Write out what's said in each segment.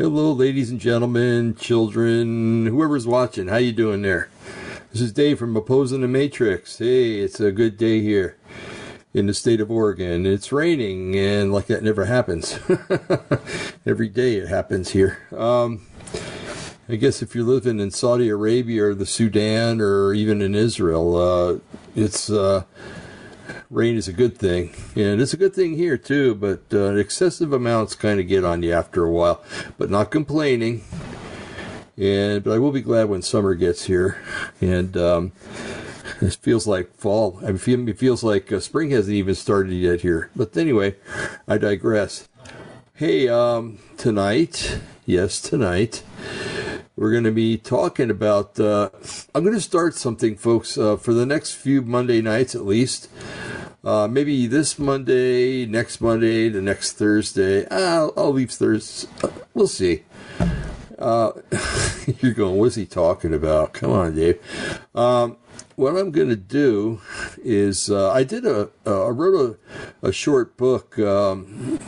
Hello, ladies and gentlemen, children, whoever's watching. How you doing there? This is Dave from Opposing the Matrix. Hey, it's a good day here in the state of Oregon. It's raining, and like that never happens. Every day it happens here. Um, I guess if you're living in Saudi Arabia or the Sudan or even in Israel, uh, it's uh, rain is a good thing, and it's a good thing here too. But uh, excessive amounts kind of get on you after a while. But not complaining. And but I will be glad when summer gets here, and um, it feels like fall. I mean, it feels like uh, spring hasn't even started yet here. But anyway, I digress. Hey, um, tonight, yes, tonight we're going to be talking about. Uh, I'm going to start something, folks, uh, for the next few Monday nights at least. Uh, maybe this Monday, next Monday, the next Thursday. I'll, I'll leave Thursday. Uh, we'll see. Uh, you're going, what's he talking about? Come on, Dave. Um, what I'm going to do is uh, I did a I wrote a, a short book um,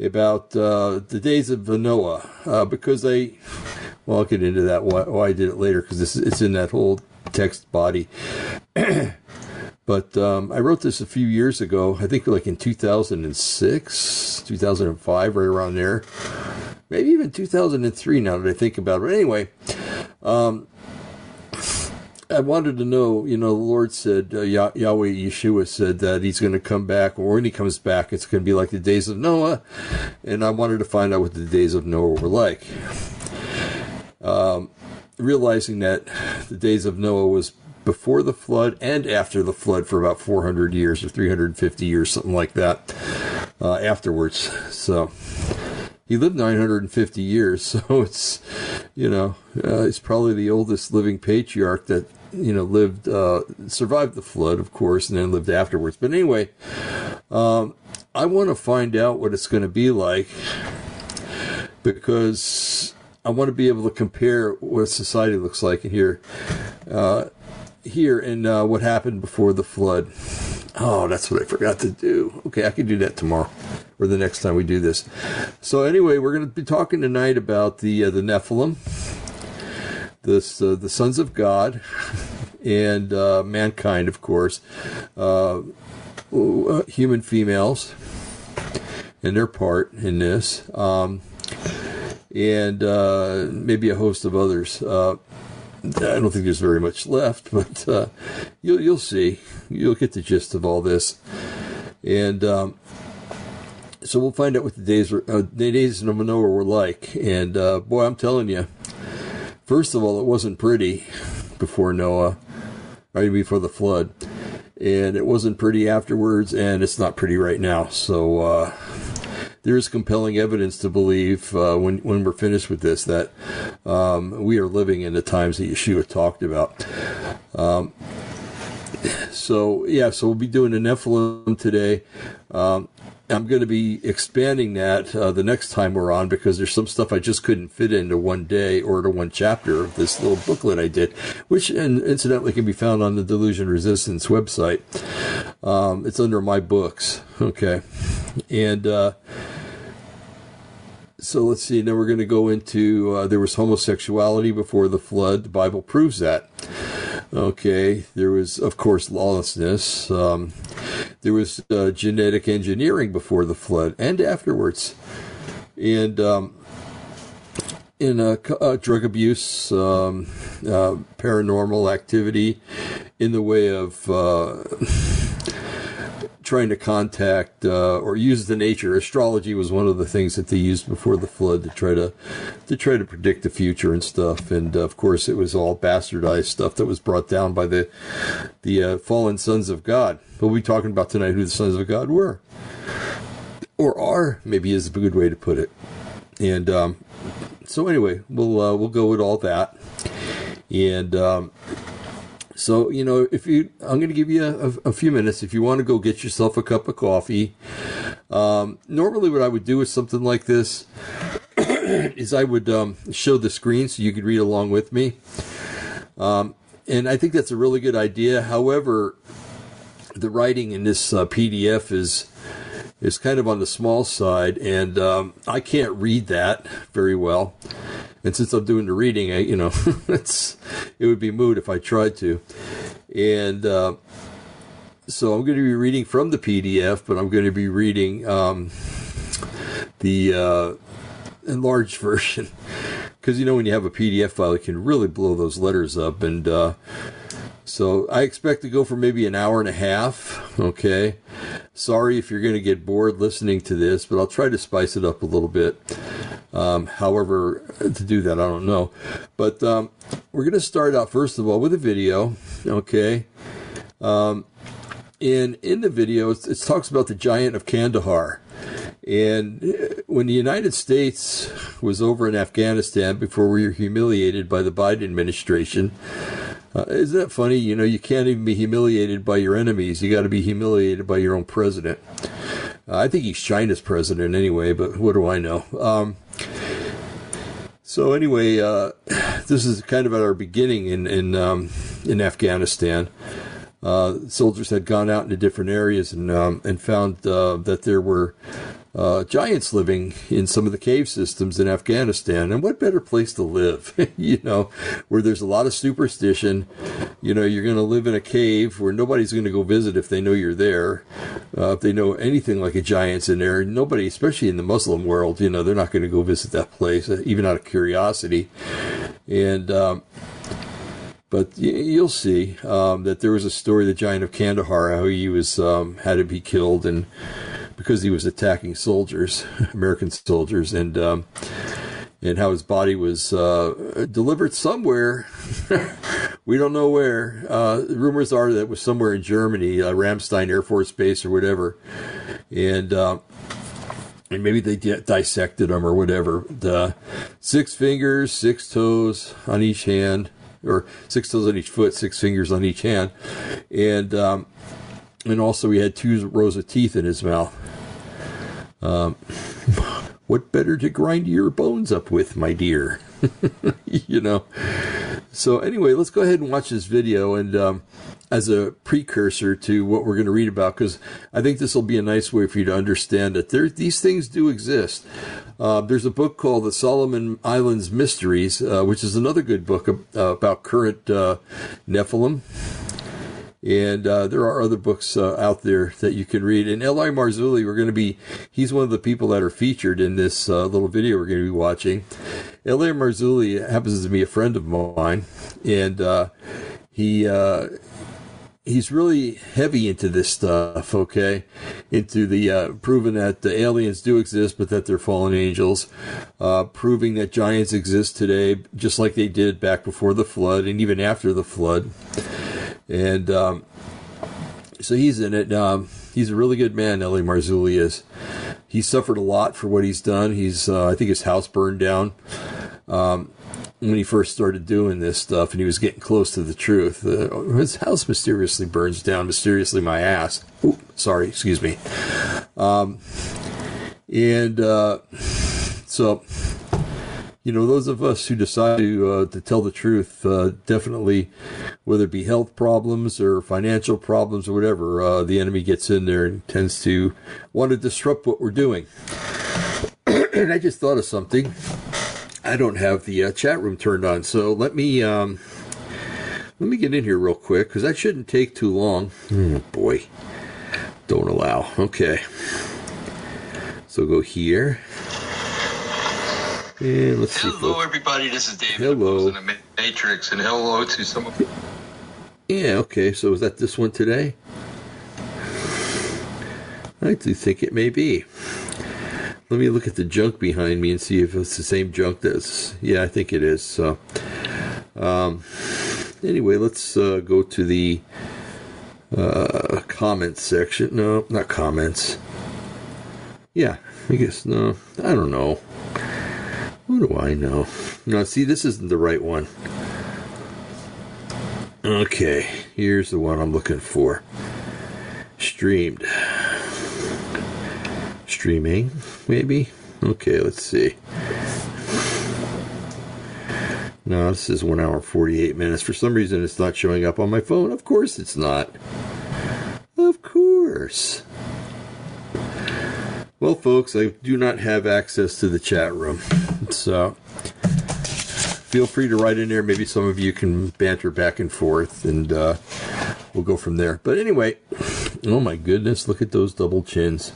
about uh, the days of Noah uh, because I well, I'll get into that why, why I did it later because it's in that whole text body. but um, I wrote this a few years ago. I think like in 2006, 2005, right around there. Maybe even 2003 now that I think about it. But anyway, um, I wanted to know, you know, the Lord said, uh, Yah- Yahweh Yeshua said that he's going to come back, or when he comes back, it's going to be like the days of Noah. And I wanted to find out what the days of Noah were like um, realizing that the days of Noah was before the flood and after the flood for about 400 years or 350 years, something like that, uh, afterwards. So he lived 950 years, so it's, you know, uh, he's probably the oldest living patriarch that, you know, lived, uh, survived the flood, of course, and then lived afterwards. But anyway, um, I want to find out what it's going to be like because I want to be able to compare what society looks like here, uh, here and uh, what happened before the flood. Oh, that's what I forgot to do. Okay, I can do that tomorrow or the next time we do this. So anyway, we're going to be talking tonight about the uh, the Nephilim, this uh, the sons of God, and uh, mankind, of course, uh, human females, and their part in this. Um, and uh, maybe a host of others. Uh, I don't think there's very much left, but uh, you'll you'll see. You'll get the gist of all this, and um, so we'll find out what the days were, uh, the days of Noah were like. And uh, boy, I'm telling you, first of all, it wasn't pretty before Noah, right before the flood, and it wasn't pretty afterwards, and it's not pretty right now. So uh, there is compelling evidence to believe uh, when when we're finished with this that um, we are living in the times that Yeshua talked about. Um, so yeah, so we'll be doing the Nephilim today. Um, I'm going to be expanding that uh, the next time we're on because there's some stuff I just couldn't fit into one day or to one chapter of this little booklet I did, which incidentally can be found on the Delusion Resistance website. Um, it's under my books, okay, and uh, so let's see. Now we're going to go into uh, there was homosexuality before the flood. The Bible proves that. Okay, there was, of course, lawlessness. Um, there was uh, genetic engineering before the flood and afterwards, and um, in uh, drug abuse, um, uh, paranormal activity, in the way of uh, trying to contact uh, or use the nature. Astrology was one of the things that they used before the flood to try to to try to predict the future and stuff. And uh, of course, it was all bastardized stuff that was brought down by the the uh, fallen sons of God. We'll be talking about tonight who the sons of God were, or are, maybe is a good way to put it. And um, so anyway, we'll uh, we'll go with all that. And um, so, you know, if you, I'm going to give you a, a, few minutes. If you want to go get yourself a cup of coffee, um, normally what I would do with something like this is I would um, show the screen so you could read along with me. Um, and I think that's a really good idea. However, the writing in this uh, PDF is is kind of on the small side, and um, I can't read that very well. And since I'm doing the reading, I, you know, it's it would be moot if I tried to. And uh, so I'm going to be reading from the PDF, but I'm going to be reading um, the uh, enlarged version because you know when you have a PDF file, it can really blow those letters up, and uh, so I expect to go for maybe an hour and a half. Okay, sorry if you're going to get bored listening to this, but I'll try to spice it up a little bit. Um, however, to do that, I don't know, but um, we're going to start out first of all with a video. Okay. Um, and in the video, it talks about the giant of Kandahar. And uh, when the United States was over in Afghanistan before we were humiliated by the Biden administration, uh, isn't that funny? You know, you can't even be humiliated by your enemies. You got to be humiliated by your own president. Uh, I think he's China's president anyway, but what do I know? Um, so anyway, uh, this is kind of at our beginning in in um, in Afghanistan uh, soldiers had gone out into different areas and um, and found uh, that there were uh, giants living in some of the cave systems in Afghanistan. And what better place to live, you know, where there's a lot of superstition. You know, you're going to live in a cave where nobody's going to go visit if they know you're there. Uh, if they know anything like a giant's in there, nobody, especially in the Muslim world, you know, they're not going to go visit that place, uh, even out of curiosity. And um, but you'll see um, that there was a story, the giant of Kandahar, how he was um, had to be killed, and because he was attacking soldiers, American soldiers, and um, and how his body was uh, delivered somewhere. we don't know where. Uh, rumors are that it was somewhere in Germany, uh, Ramstein Air Force Base or whatever, and. Uh, and maybe they dissected him or whatever. The six fingers, six toes on each hand, or six toes on each foot, six fingers on each hand, and um, and also he had two rows of teeth in his mouth. Um, what better to grind your bones up with, my dear? you know. So anyway, let's go ahead and watch this video and. Um, as a precursor to what we're going to read about because I think this will be a nice way for you to understand that there these things do exist. Uh, there's a book called The Solomon Islands Mysteries, uh, which is another good book uh, about current uh, Nephilim. And uh, there are other books uh, out there that you can read. And L.A. Marzulli, we're going to be, he's one of the people that are featured in this little video we're going to be watching. L.A. Marzulli happens to be a friend of mine. And he he's really heavy into this stuff, okay? Into the uh, proving that the aliens do exist, but that they're fallen angels, uh, proving that giants exist today, just like they did back before the flood and even after the flood. And um, so he's in it. Um, he's a really good man, L.A. Marzulli is. He suffered a lot for what he's done. He's, uh, I think his house burned down. Um, when he first started doing this stuff and he was getting close to the truth. Uh, his house mysteriously burns down, mysteriously my ass. Ooh, sorry, excuse me. Um, and uh, so, you know, those of us who decide to, uh, to tell the truth, uh, definitely, whether it be health problems or financial problems or whatever, uh, the enemy gets in there and tends to want to disrupt what we're doing. and I just thought of something I don't have the uh, chat room turned on, so let me um, let me get in here real quick because that shouldn't take too long. Oh boy, don't allow. Okay, so go here. And let's hello, see. Hello, everybody. This is David. Hello. In the Matrix, and hello to some of you. Yeah. Okay. So is that this one today? I do think it may be. Let me look at the junk behind me and see if it's the same junk that's. Yeah, I think it is. So, um, anyway, let's uh, go to the uh, comments section. No, not comments. Yeah, I guess no. I don't know. What do I know? No, see, this isn't the right one. Okay, here's the one I'm looking for. Streamed streaming, maybe? Okay, let's see. No, this is 1 hour 48 minutes. For some reason, it's not showing up on my phone. Of course, it's not. Of course. Well, folks, I do not have access to the chat room. So feel free to write in there. Maybe some of you can banter back and forth, and uh, we'll go from there. But anyway, oh my goodness, look at those double chins.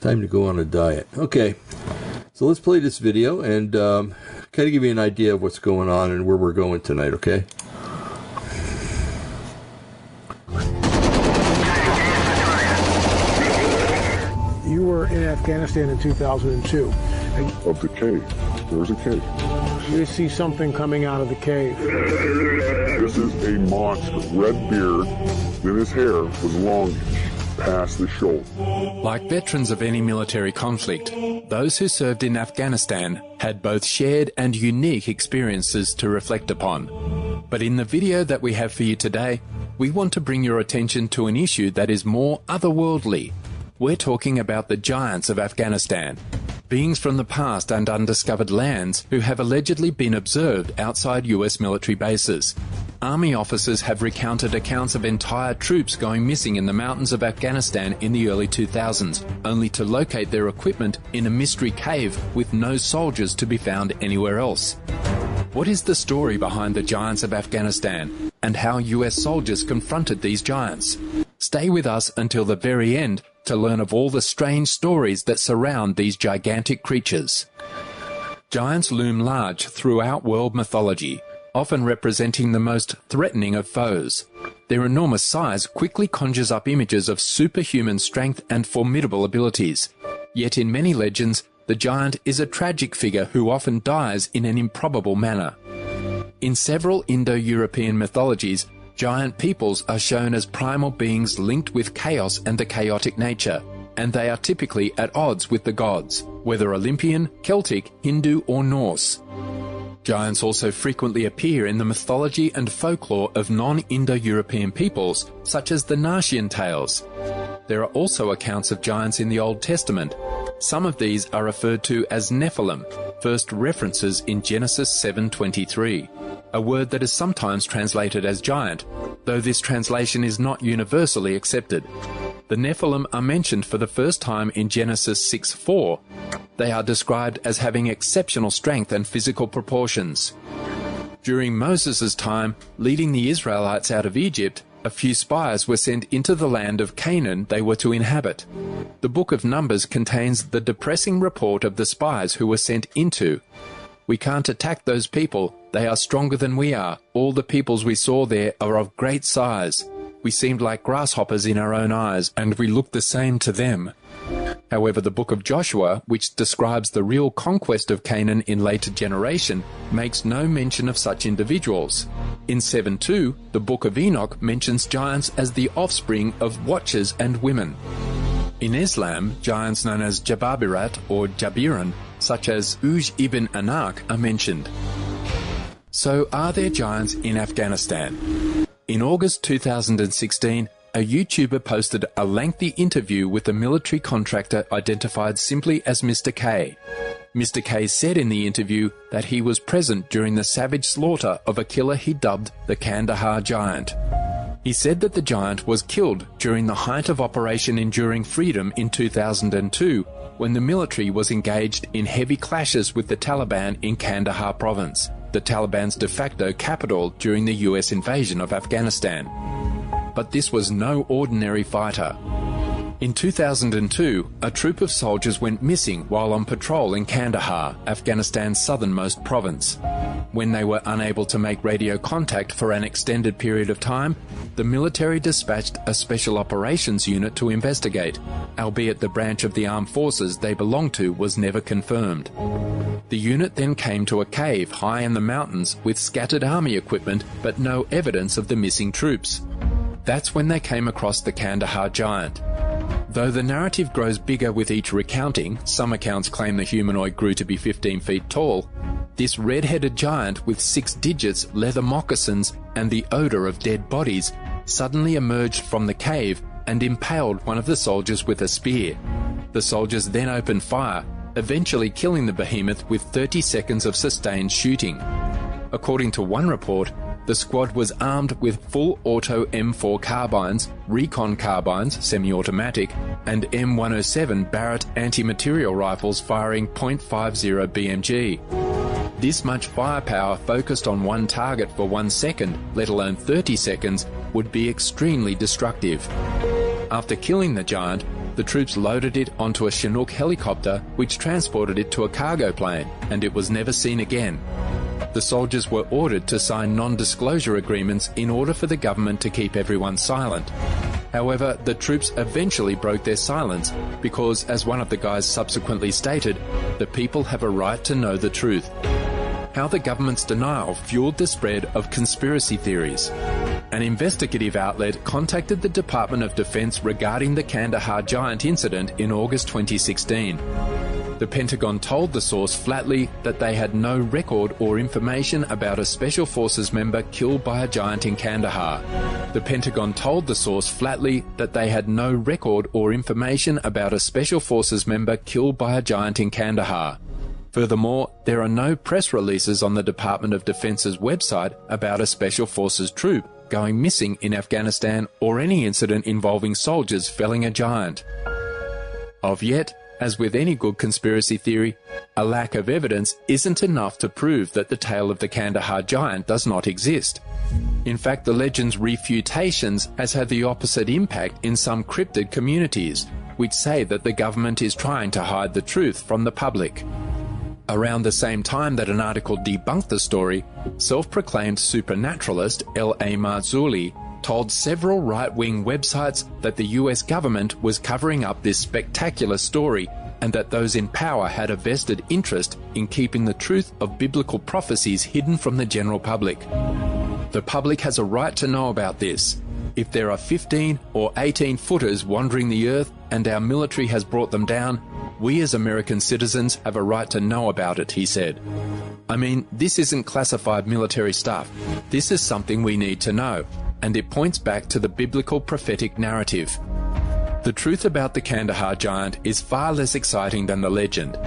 Time to go on a diet. Okay, so let's play this video and um, kind of give you an idea of what's going on and where we're going tonight, okay? You were in Afghanistan in 2002. of the cave. There's a cave. You see something coming out of the cave. This is a monster. Red beard. Then his hair was longish, past the shoulder. Like veterans of any military conflict, those who served in Afghanistan had both shared and unique experiences to reflect upon. But in the video that we have for you today, we want to bring your attention to an issue that is more otherworldly. We're talking about the giants of Afghanistan, beings from the past and undiscovered lands who have allegedly been observed outside US military bases. Army officers have recounted accounts of entire troops going missing in the mountains of Afghanistan in the early 2000s, only to locate their equipment in a mystery cave with no soldiers to be found anywhere else. What is the story behind the giants of Afghanistan and how US soldiers confronted these giants? Stay with us until the very end to learn of all the strange stories that surround these gigantic creatures. Giants loom large throughout world mythology, often representing the most threatening of foes. Their enormous size quickly conjures up images of superhuman strength and formidable abilities. Yet in many legends, the giant is a tragic figure who often dies in an improbable manner. In several Indo-European mythologies, giant peoples are shown as primal beings linked with chaos and the chaotic nature, and they are typically at odds with the gods, whether Olympian, Celtic, Hindu, or Norse. Giants also frequently appear in the mythology and folklore of non-Indo-European peoples, such as the Narsian tales. There are also accounts of giants in the Old Testament. Some of these are referred to as Nephilim, first references in Genesis 7:23, a word that is sometimes translated as giant, though this translation is not universally accepted. The Nephilim are mentioned for the first time in Genesis 6:4. They are described as having exceptional strength and physical proportions. During Moses' time, leading the Israelites out of Egypt, a few spies were sent into the land of Canaan they were to inhabit. The book of Numbers contains the depressing report of the spies who were sent into. We can't attack those people. They are stronger than we are. All the peoples we saw there are of great size. We seemed like grasshoppers in our own eyes, and we looked the same to them. However, the book of Joshua, which describes the real conquest of Canaan in later generation, makes no mention of such individuals. In 7.2, the book of Enoch mentions giants as the offspring of watchers and women. In Islam, giants known as Jababirat or Jabiran, such as Uj ibn Anak, are mentioned. So, are there giants in Afghanistan? In August 2016, a YouTuber posted a lengthy interview with a military contractor identified simply as Mr. K. Mr. K said in the interview that he was present during the savage slaughter of a killer he dubbed the Kandahar Giant. He said that the giant was killed during the height of Operation Enduring Freedom in 2002 when the military was engaged in heavy clashes with the Taliban in Kandahar province, the Taliban's de facto capital during the US invasion of Afghanistan but this was no ordinary fighter. In 2002, a troop of soldiers went missing while on patrol in Kandahar, Afghanistan's southernmost province. When they were unable to make radio contact for an extended period of time, the military dispatched a special operations unit to investigate, albeit the branch of the armed forces they belonged to was never confirmed. The unit then came to a cave high in the mountains with scattered army equipment but no evidence of the missing troops. That's when they came across the Kandahar giant. Though the narrative grows bigger with each recounting, some accounts claim the humanoid grew to be 15 feet tall, this red-headed giant with six digits, leather moccasins, and the odor of dead bodies suddenly emerged from the cave and impaled one of the soldiers with a spear. The soldiers then opened fire, eventually killing the behemoth with 30 seconds of sustained shooting. According to one report, The squad was armed with full auto M4 carbines, recon carbines, semi automatic, and M107 Barrett anti material rifles firing .50 BMG. This much firepower focused on one target for one second, let alone 30 seconds, would be extremely destructive. After killing the giant, the troops loaded it onto a Chinook helicopter which transported it to a cargo plane, and it was never seen again. The soldiers were ordered to sign non disclosure agreements in order for the government to keep everyone silent. However, the troops eventually broke their silence because, as one of the guys subsequently stated, the people have a right to know the truth. How the government's denial fueled the spread of conspiracy theories. An investigative outlet contacted the Department of Defense regarding the Kandahar giant incident in August 2016. The Pentagon told the source flatly that they had no record or information about a Special Forces member killed by a giant in Kandahar. The Pentagon told the source flatly that they had no record or information about a Special Forces member killed by a giant in Kandahar. Furthermore, there are no press releases on the Department of Defense's website about a Special Forces troop going missing in Afghanistan or any incident involving soldiers felling a giant. Of yet, as with any good conspiracy theory, a lack of evidence isn't enough to prove that the tale of the Kandahar giant does not exist. In fact, the legend's refutations has had the opposite impact in some cryptid communities, which say that the government is trying to hide the truth from the public. Around the same time that an article debunked the story, self proclaimed supernaturalist L.A. Marzulli told several right wing websites that the US government was covering up this spectacular story and that those in power had a vested interest in keeping the truth of biblical prophecies hidden from the general public. The public has a right to know about this. If there are 15 or 18 footers wandering the earth and our military has brought them down, we as American citizens have a right to know about it, he said. I mean, this isn't classified military stuff. This is something we need to know, and it points back to the biblical prophetic narrative. The truth about the Kandahar giant is far less exciting than the legend.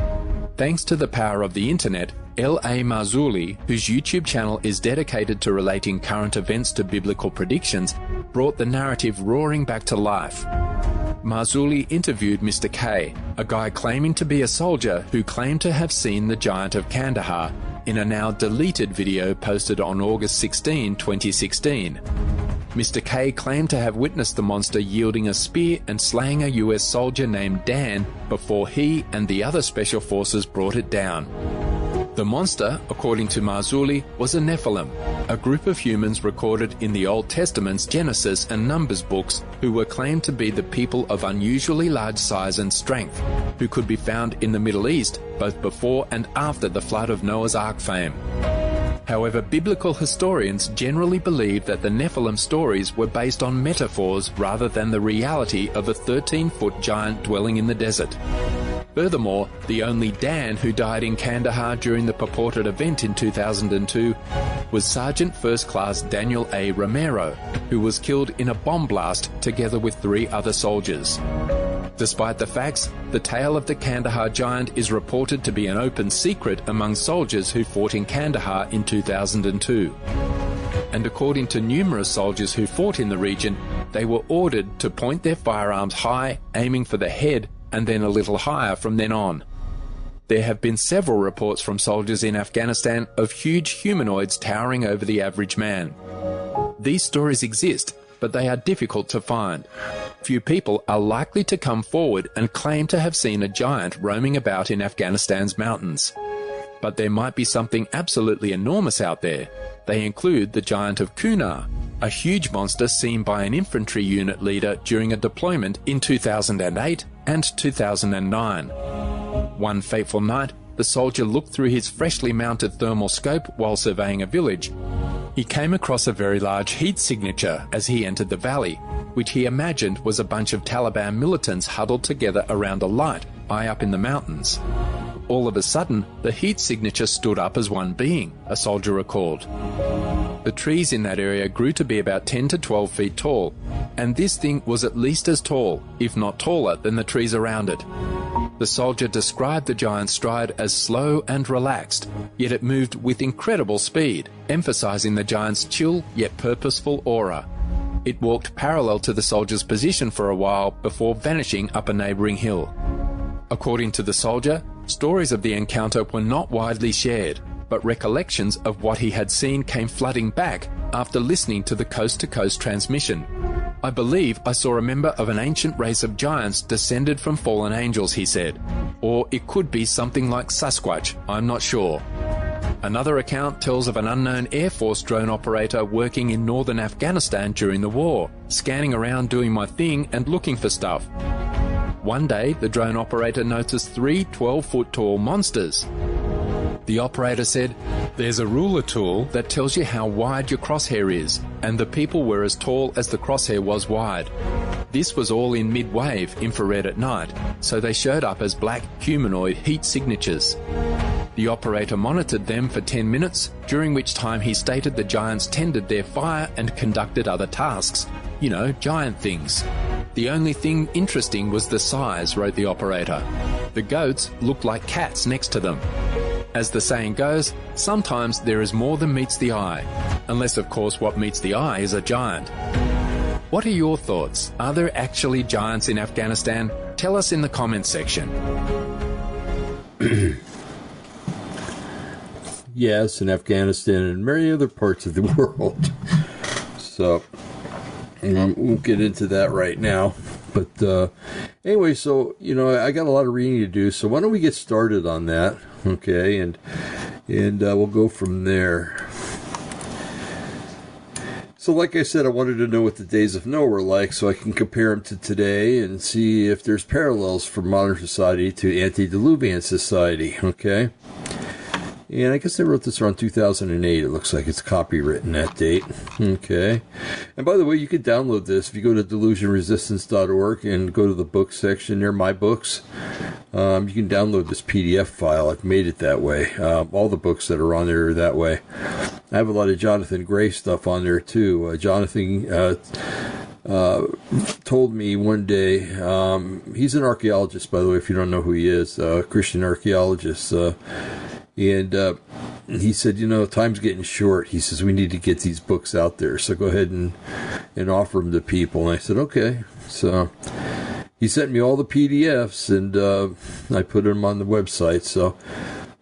Thanks to the power of the internet, L.A. Marzulli, whose YouTube channel is dedicated to relating current events to biblical predictions, brought the narrative roaring back to life. Marzulli interviewed Mr. K, a guy claiming to be a soldier who claimed to have seen the giant of Kandahar in a now deleted video posted on August 16, 2016. Mr. K claimed to have witnessed the monster yielding a spear and slaying a US soldier named Dan before he and the other special forces brought it down. The monster, according to Marzulli, was a Nephilim, a group of humans recorded in the Old Testament's Genesis and Numbers books who were claimed to be the people of unusually large size and strength, who could be found in the Middle East both before and after the flood of Noah's Ark fame. However, biblical historians generally believe that the Nephilim stories were based on metaphors rather than the reality of a 13 foot giant dwelling in the desert. Furthermore, the only Dan who died in Kandahar during the purported event in 2002 was Sergeant First Class Daniel A. Romero, who was killed in a bomb blast together with three other soldiers. Despite the facts, the tale of the Kandahar giant is reported to be an open secret among soldiers who fought in Kandahar in 2002. And according to numerous soldiers who fought in the region, they were ordered to point their firearms high, aiming for the head and then a little higher from then on. There have been several reports from soldiers in Afghanistan of huge humanoids towering over the average man. These stories exist, but they are difficult to find. Few people are likely to come forward and claim to have seen a giant roaming about in Afghanistan's mountains. But there might be something absolutely enormous out there. They include the giant of Kunar, a huge monster seen by an infantry unit leader during a deployment in 2008 and 2009. One fateful night, the soldier looked through his freshly mounted thermal scope while surveying a village. He came across a very large heat signature as he entered the valley, which he imagined was a bunch of Taliban militants huddled together around a light high up in the mountains. All of a sudden, the heat signature stood up as one being, a soldier recalled. The trees in that area grew to be about 10 to 12 feet tall, and this thing was at least as tall, if not taller, than the trees around it. The soldier described the giant's stride as slow and relaxed, yet it moved with incredible speed, emphasizing the giant's chill yet purposeful aura. It walked parallel to the soldier's position for a while before vanishing up a neighboring hill. According to the soldier, stories of the encounter were not widely shared, but recollections of what he had seen came flooding back after listening to the coast to coast transmission. I believe I saw a member of an ancient race of giants descended from fallen angels, he said. Or it could be something like Sasquatch, I'm not sure. Another account tells of an unknown Air Force drone operator working in northern Afghanistan during the war, scanning around doing my thing and looking for stuff. One day, the drone operator noticed three 12 foot tall monsters. The operator said, There's a ruler tool that tells you how wide your crosshair is, and the people were as tall as the crosshair was wide. This was all in mid wave infrared at night, so they showed up as black humanoid heat signatures. The operator monitored them for 10 minutes, during which time he stated the giants tended their fire and conducted other tasks. You know, giant things. The only thing interesting was the size, wrote the operator. The goats looked like cats next to them. As the saying goes, sometimes there is more than meets the eye. Unless, of course, what meets the eye is a giant. What are your thoughts? Are there actually giants in Afghanistan? Tell us in the comments section. yes, in Afghanistan and many other parts of the world. So, um, we won't get into that right now. But uh, anyway, so you know, I got a lot of reading to do. So why don't we get started on that? Okay, and and uh, we'll go from there. So, like I said, I wanted to know what the days of Noah were like so I can compare them to today and see if there's parallels from modern society to antediluvian society. Okay. And I guess they wrote this around 2008. It looks like it's copywritten that date. Okay. And by the way, you can download this if you go to delusionresistance.org and go to the books section near my books. Um, you can download this PDF file. I've made it that way. Um, all the books that are on there are that way. I have a lot of Jonathan Gray stuff on there too. Uh, Jonathan. Uh, uh, told me one day, um, he's an archaeologist, by the way, if you don't know who he is, uh, Christian archaeologist. Uh, and uh, he said, you know, time's getting short. He says we need to get these books out there, so go ahead and and offer them to people. And I said, okay. So he sent me all the PDFs, and uh, I put them on the website. So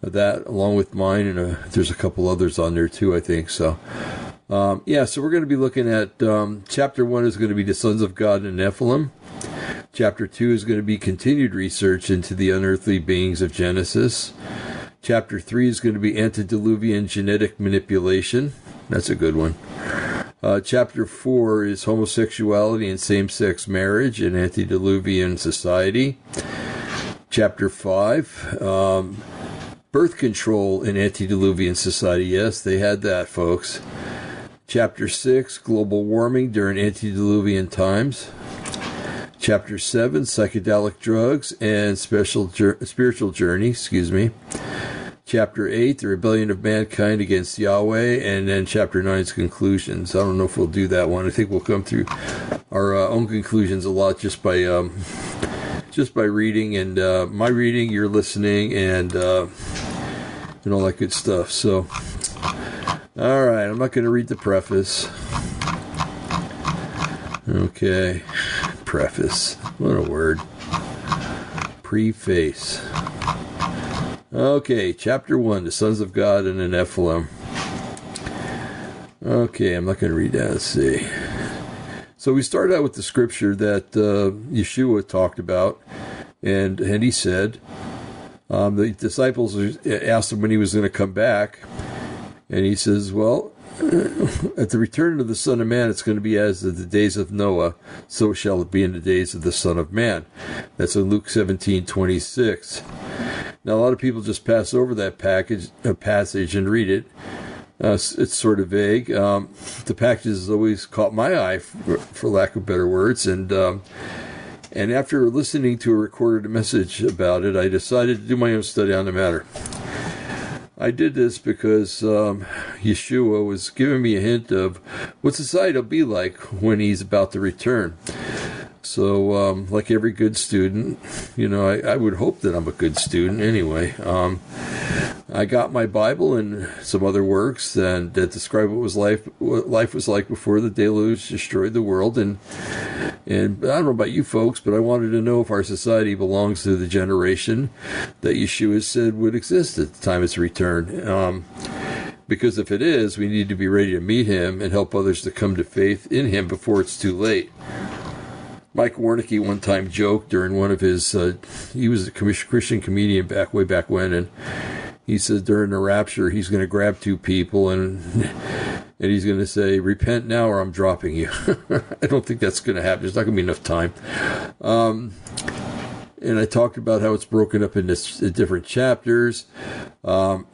that, along with mine, and uh, there's a couple others on there too, I think. So. Um, yeah, so we're going to be looking at um, chapter one is going to be the sons of God and Nephilim. Chapter two is going to be continued research into the unearthly beings of Genesis. Chapter 3 is going to be antediluvian genetic manipulation. That's a good one. Uh, chapter 4 is homosexuality and same sex marriage in antediluvian society. Chapter 5, um, birth control in antediluvian society. Yes, they had that, folks. Chapter 6, global warming during antediluvian times. Chapter 7, psychedelic drugs and special spiritual journey, excuse me chapter 8, the rebellion of mankind against Yahweh, and then chapter 9's conclusions. I don't know if we'll do that one. I think we'll come through our uh, own conclusions a lot just by um, just by reading and uh, my reading, your listening, and uh, and all that good stuff. So, all right, I'm not going to read the preface. Okay, preface. What a word. Preface. Okay, chapter 1 The Sons of God and the Nephilim. Okay, I'm not going to read that. Let's see. So we start out with the scripture that uh, Yeshua talked about, and, and he said, um, the disciples asked him when he was going to come back, and he says, Well, at the return of the Son of Man, it's going to be as in the days of Noah, so shall it be in the days of the Son of Man. That's in Luke 17 26. Now, a lot of people just pass over that package, uh, passage and read it. Uh, it's sort of vague. Um, the package has always caught my eye, for, for lack of better words, and um, and after listening to a recorded message about it, I decided to do my own study on the matter. I did this because um, Yeshua was giving me a hint of what society will be like when he's about to return. So, um, like every good student, you know, I, I, would hope that I'm a good student anyway. Um, I got my Bible and some other works and that describe what was life what life was like before the deluge destroyed the world and and I don't know about you folks, but I wanted to know if our society belongs to the generation that Yeshua said would exist at the time of his return. Um, because if it is, we need to be ready to meet him and help others to come to faith in him before it's too late. Mike Warnke one time joked during one of his, uh, he was a Christian comedian back way back when, and he says during the rapture he's going to grab two people and and he's going to say, "Repent now, or I'm dropping you." I don't think that's going to happen. There's not going to be enough time. Um, and I talked about how it's broken up into different chapters. Um,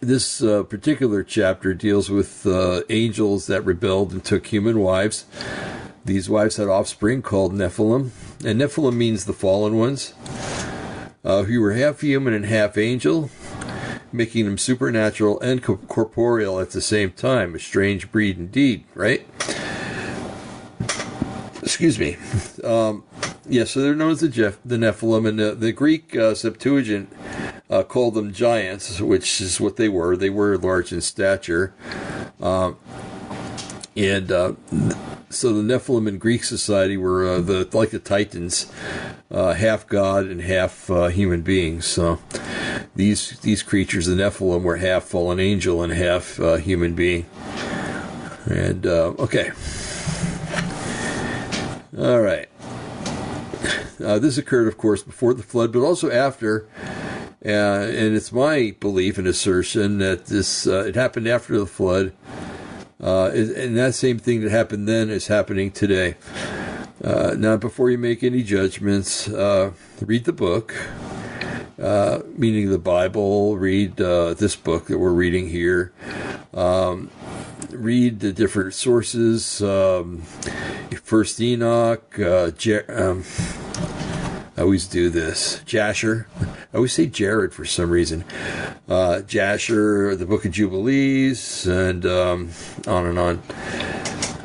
this uh, particular chapter deals with uh, angels that rebelled and took human wives. These wives had offspring called Nephilim, and Nephilim means the fallen ones, uh, who were half human and half angel making them supernatural and corporeal at the same time. A strange breed indeed, right? Excuse me. Um, yeah, so they're known as the, the Nephilim, and the, the Greek uh, Septuagint uh, called them giants, which is what they were. They were large in stature. Um, and uh, so the Nephilim in Greek society were uh, the like the Titans, uh, half god and half uh, human beings. So these these creatures, the Nephilim, were half fallen angel and half uh, human being. And uh, okay, all right. This occurred, of course, before the flood, but also after. and it's my belief and assertion that this it happened after the flood uh, and that same thing that happened then is happening today. Uh, now, before you make any judgments, uh, read the book, uh, meaning the Bible. Read uh, this book that we're reading here. Um, read the different sources. Um, First Enoch, uh, um, I always do this. Jasher. I always say Jared for some reason. Uh, Jasher, the Book of Jubilees, and um, on and on.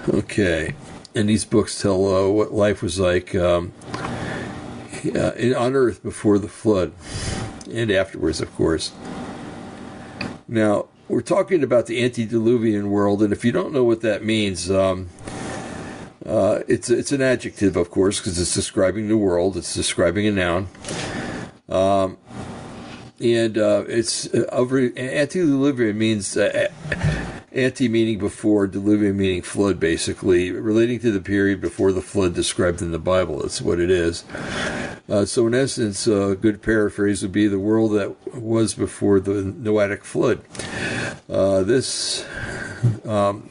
Okay. And these books tell uh, what life was like um, uh, on earth before the flood and afterwards, of course. Now, we're talking about the antediluvian world, and if you don't know what that means, um, uh, it's it's an adjective, of course, because it's describing the world. It's describing a noun. Um, and uh, it's uh, antediluvian means uh, anti meaning before, diluvian meaning flood, basically relating to the period before the flood described in the Bible. That's what it is. Uh, so, in essence, a good paraphrase would be the world that was before the Noahic flood. Uh, this. Um,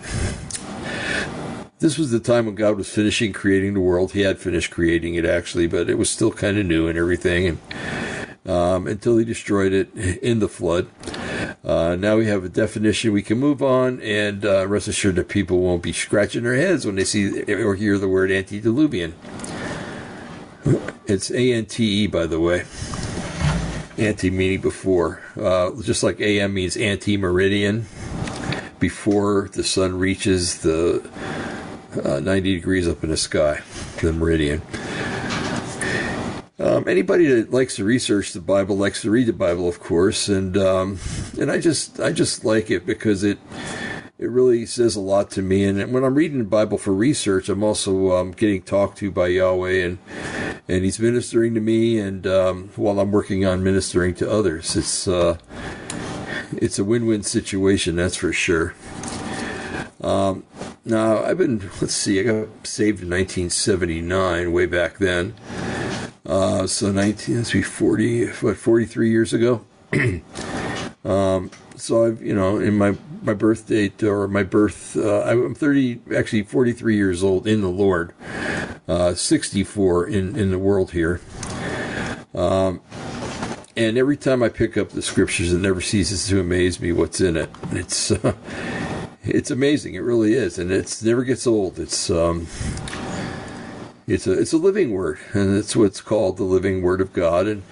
this was the time when God was finishing creating the world. He had finished creating it actually, but it was still kind of new and everything, and um, until He destroyed it in the flood. Uh, now we have a definition. We can move on and uh, rest assured that people won't be scratching their heads when they see or hear the word antediluvian. It's A N T E, by the way. Anti meaning before, uh, just like AM means anti meridian, before the sun reaches the uh, 90 degrees up in the sky, the meridian. Um, anybody that likes to research the Bible likes to read the Bible, of course, and um, and I just I just like it because it it really says a lot to me. And when I'm reading the Bible for research, I'm also um, getting talked to by Yahweh, and and He's ministering to me, and um, while I'm working on ministering to others, it's uh, it's a win-win situation, that's for sure. Um, now, I've been, let's see, I got saved in 1979, way back then. Uh, so 19, let's be 40, what, 43 years ago. um, so I've, you know, in my, my birth date or my birth, uh, I'm 30, actually 43 years old in the Lord, uh, 64 in, in the world here. Um, and every time I pick up the scriptures, it never ceases to amaze me what's in it. It's, it's amazing. It really is, and it never gets old. It's um, it's a it's a living word, and it's what's called the living word of God, and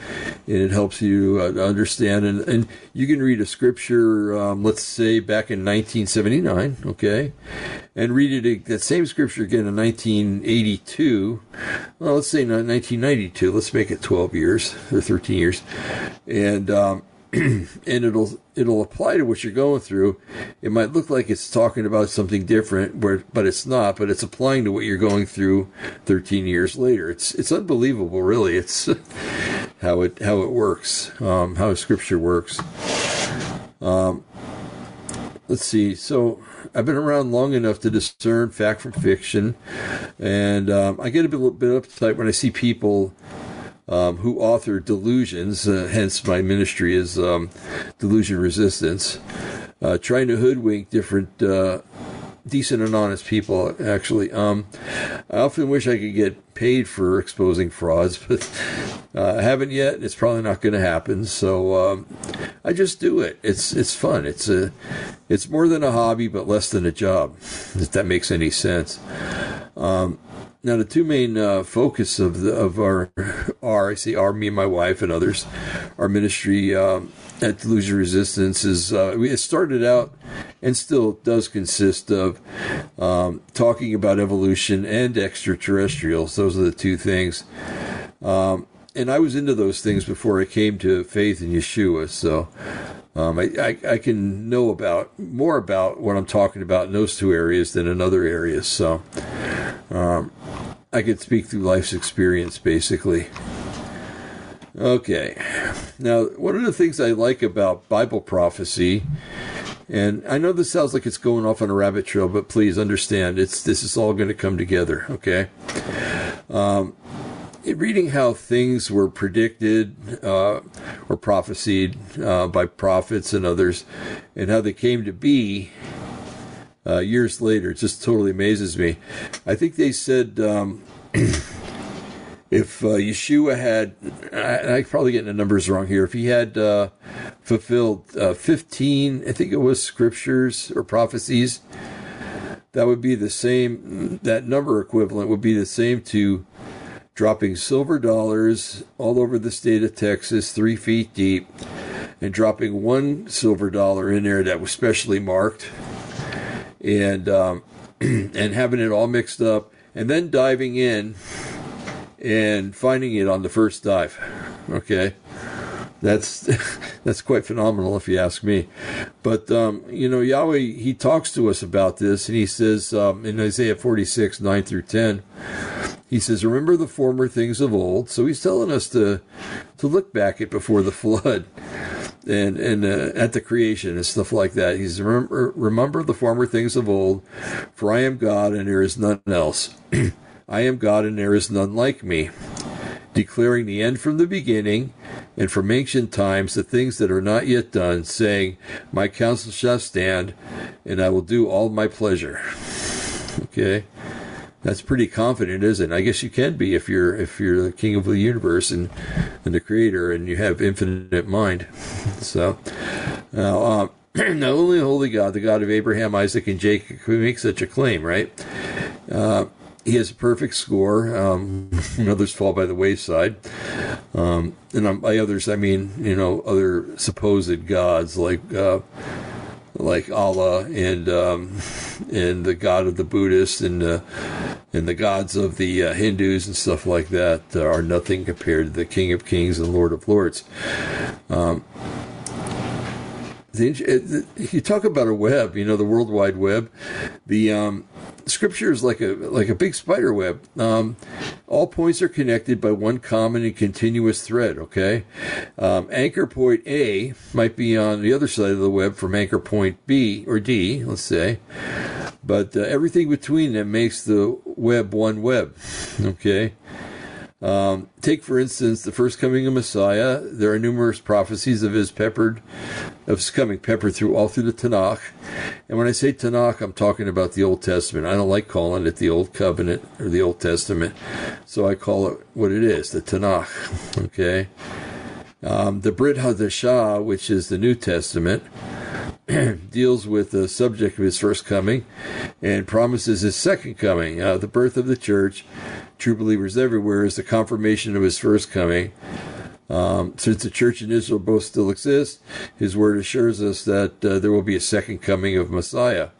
and it helps you uh, understand. And, and you can read a scripture, um, let's say back in 1979, okay, and read it that same scripture again in 1982. Well, let's say 1992. Let's make it 12 years or 13 years, and um, and it'll it'll apply to what you're going through. It might look like it's talking about something different, where, but it's not. But it's applying to what you're going through 13 years later. It's it's unbelievable, really. It's how it how it works, um, how Scripture works. Um, let's see. So I've been around long enough to discern fact from fiction, and um, I get a bit, bit uptight when I see people um, who author Delusions, uh, hence my ministry is um, Delusion Resistance, uh, trying to hoodwink different uh, decent and honest people, actually. Um, I often wish I could get paid for exposing frauds, but uh, I haven't yet. It's probably not going to happen. So um, I just do it. It's it's fun. It's a it's more than a hobby, but less than a job. If that makes any sense. Um, now, the two main uh, focus of the, of our are I say our me and my wife and others, our ministry um, at Delusion Resistance is uh, it started out and still does consist of um, talking about evolution and extraterrestrials. Those are the two things. Um, and I was into those things before I came to faith in Yeshua. So um, I, I, I, can know about more about what I'm talking about in those two areas than in other areas. So um, I could speak through life's experience, basically. Okay. Now, one of the things I like about Bible prophecy, and I know this sounds like it's going off on a rabbit trail, but please understand, it's this is all going to come together. Okay. Um, reading how things were predicted uh, or prophesied uh, by prophets and others, and how they came to be uh, years later, it just totally amazes me. I think they said um, if uh, Yeshua had, I, I'm probably getting the numbers wrong here, if he had uh, fulfilled uh, 15, I think it was scriptures or prophecies, that would be the same, that number equivalent would be the same to dropping silver dollars all over the state of Texas, three feet deep, and dropping one silver dollar in there that was specially marked, and um, and having it all mixed up, and then diving in and finding it on the first dive. Okay. That's that's quite phenomenal if you ask me. But um, you know, Yahweh he talks to us about this and he says um, in Isaiah 46, 9 through 10, he says, Remember the former things of old. So he's telling us to to look back at before the flood and and uh, at the creation and stuff like that. He's remember remember the former things of old, for I am God and there is none else. I am God and there is none like me, declaring the end from the beginning, and from ancient times the things that are not yet done, saying, My counsel shall stand, and I will do all my pleasure. Okay that's pretty confident, isn't it? I guess you can be if you're if you're the king of the universe and and the creator and you have infinite mind. So now, uh, not only holy God, the God of Abraham, Isaac, and Jacob, can make such a claim, right? Uh, he has a perfect score. Um, others fall by the wayside. Um, and by others, I mean, you know, other supposed gods like uh, like Allah and um, and the god of the Buddhists and uh, and the gods of the uh, Hindus and stuff like that uh, are nothing compared to the King of Kings and Lord of Lords. Um, the, you talk about a web, you know, the World Wide Web. The um, Scripture is like a like a big spider web. Um, all points are connected by one common and continuous thread. Okay, um, anchor point A might be on the other side of the web from anchor point B or D, let's say, but uh, everything between them makes the web one web. Okay. Um, take, for instance, the first coming of Messiah. There are numerous prophecies of his peppered, of his coming peppered through all through the Tanakh. And when I say Tanakh, I'm talking about the Old Testament. I don't like calling it the Old Covenant or the Old Testament, so I call it what it is, the Tanakh. Okay. Um, the Brit Hadashah, which is the New Testament, deals with the subject of his first coming and promises his second coming, uh, the birth of the church, true believers everywhere, is the confirmation of his first coming. Um, since the church and Israel both still exist, his word assures us that uh, there will be a second coming of Messiah.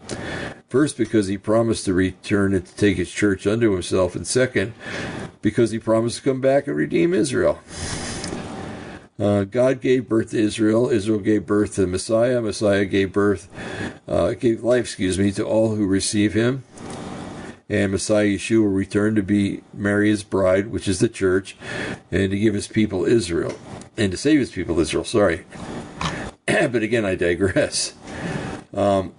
First, because he promised to return and to take his church unto himself, and second, because he promised to come back and redeem Israel. Uh, God gave birth to Israel. Israel gave birth to Messiah. Messiah gave birth, uh, gave life, excuse me, to all who receive him. And Messiah Yeshua will return to be Mary's bride, which is the church, and to give his people Israel, and to save his people Israel. Sorry. but again, I digress. Um,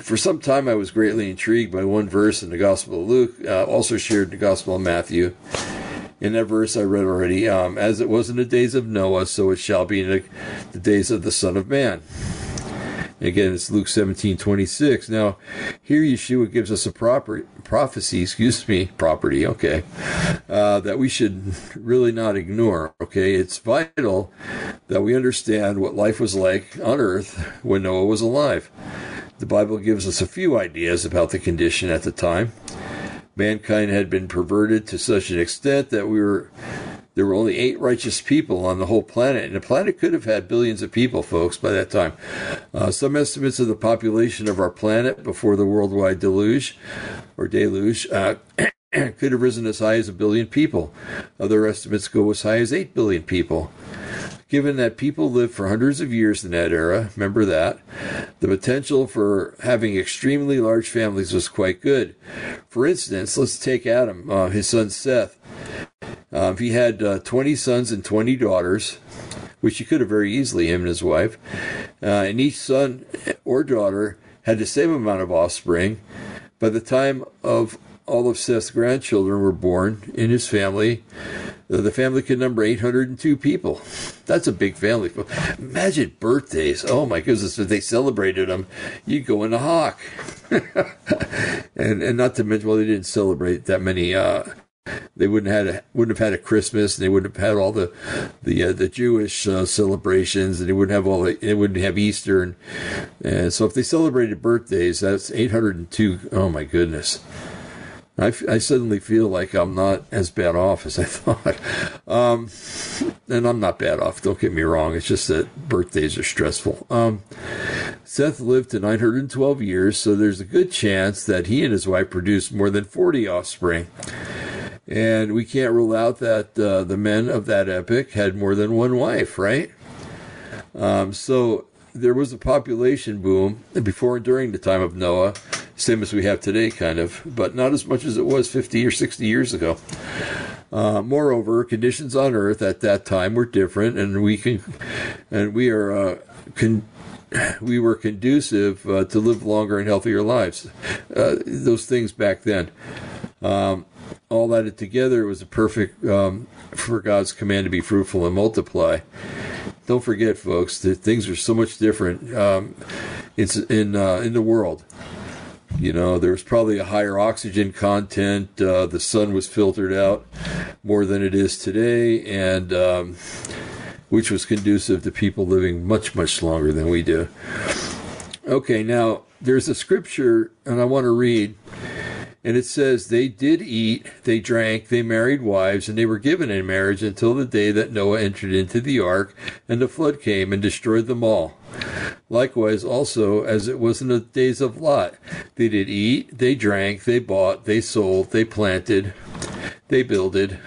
for some time, I was greatly intrigued by one verse in the Gospel of Luke, uh, also shared in the Gospel of Matthew. In that verse I read already, um, as it was in the days of Noah, so it shall be in the, the days of the Son of Man. Again, it's Luke 17, 26. Now, here Yeshua gives us a proper prophecy, excuse me, property, okay, uh, that we should really not ignore, okay? It's vital that we understand what life was like on earth when Noah was alive. The Bible gives us a few ideas about the condition at the time. Mankind had been perverted to such an extent that we were there were only eight righteous people on the whole planet, and the planet could have had billions of people, folks, by that time. Uh, some estimates of the population of our planet before the worldwide deluge or deluge uh, could have risen as high as a billion people. Other estimates go as high as eight billion people. Given that people lived for hundreds of years in that era, remember that, the potential for having extremely large families was quite good. For instance, let's take Adam, uh, his son Seth. Uh, he had uh, 20 sons and 20 daughters, which he could have very easily, him and his wife. Uh, and each son or daughter had the same amount of offspring. By the time of all of Seth's grandchildren were born in his family, uh, the family could number 802 people. That's a big family. Imagine birthdays. Oh my goodness, if they celebrated them, you'd go in a hawk. and and not to mention, well, they didn't celebrate that many uh, they wouldn't have had a, wouldn't have had a Christmas, and they wouldn't have had all the the uh, the Jewish uh, celebrations, and they wouldn't have all the, they wouldn't have Easter, and, and so if they celebrated birthdays, that's 802. Oh my goodness. I, f- I suddenly feel like I'm not as bad off as I thought. Um, and I'm not bad off, don't get me wrong. It's just that birthdays are stressful. Um, Seth lived to 912 years, so there's a good chance that he and his wife produced more than 40 offspring. And we can't rule out that uh, the men of that epoch had more than one wife, right? Um, so there was a population boom before and during the time of Noah, same as we have today, kind of, but not as much as it was 50 or 60 years ago. Uh, moreover, conditions on Earth at that time were different, and we can, and we are, uh, con- we were conducive uh, to live longer and healthier lives. Uh, those things back then. Um, all added together, it was a perfect um, for God's command to be fruitful and multiply. Don't forget, folks, that things are so much different um, it's in uh, in the world. You know, there was probably a higher oxygen content. Uh, the sun was filtered out more than it is today, and um, which was conducive to people living much, much longer than we do. Okay, now there's a scripture, and I want to read and it says, They did eat, they drank, they married wives, and they were given in marriage until the day that Noah entered into the ark, and the flood came and destroyed them all. Likewise, also, as it was in the days of Lot, they did eat, they drank, they bought, they sold, they planted, they builded.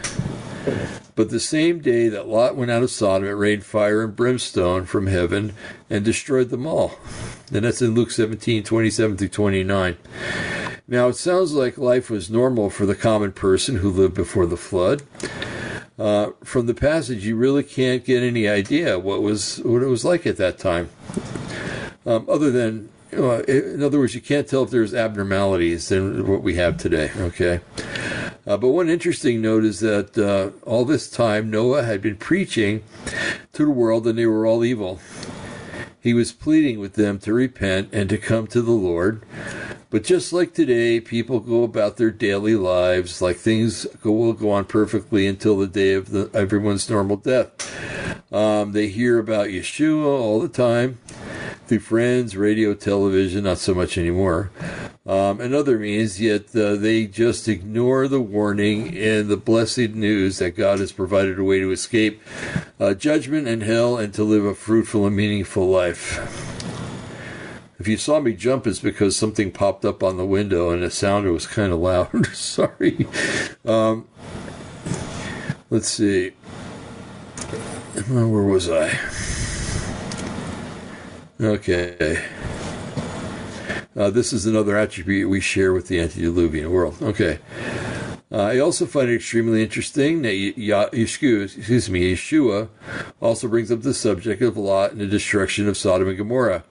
But the same day that Lot went out of Sodom, it rained fire and brimstone from heaven and destroyed them all. And that's in Luke 17, 27 through 29. Now, it sounds like life was normal for the common person who lived before the flood. Uh, from the passage, you really can't get any idea what was what it was like at that time, um, other than know, in other words, you can't tell if there's abnormalities than what we have today. Okay, uh, but one interesting note is that uh, all this time Noah had been preaching to the world, and they were all evil. He was pleading with them to repent and to come to the Lord. But just like today, people go about their daily lives like things go, will go on perfectly until the day of the, everyone's normal death. Um, they hear about Yeshua all the time through friends, radio, television, not so much anymore, um, and other means, yet uh, they just ignore the warning and the blessed news that God has provided a way to escape uh, judgment and hell and to live a fruitful and meaningful life. If you saw me jump, it's because something popped up on the window and the sounder was kind of loud. Sorry. Um, let's see. Where was I? Okay. Uh, this is another attribute we share with the antediluvian world. Okay. Uh, I also find it extremely interesting that excuse me, Yeshua also brings up the subject of Lot and the destruction of Sodom and Gomorrah.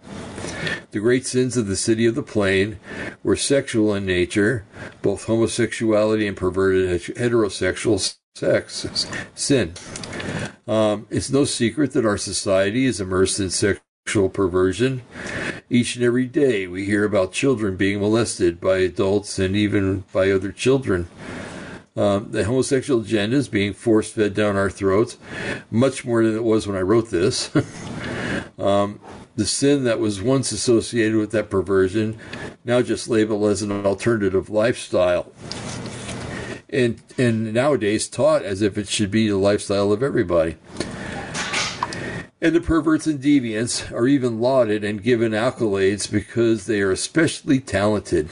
The great sins of the city of the plain were sexual in nature, both homosexuality and perverted heterosexual sex sin. Um, it's no secret that our society is immersed in sexual perversion. Each and every day, we hear about children being molested by adults and even by other children. Um, the homosexual agenda is being force fed down our throats, much more than it was when I wrote this. um, the sin that was once associated with that perversion, now just labeled as an alternative lifestyle. And, and nowadays taught as if it should be the lifestyle of everybody. And the perverts and deviants are even lauded and given accolades because they are especially talented.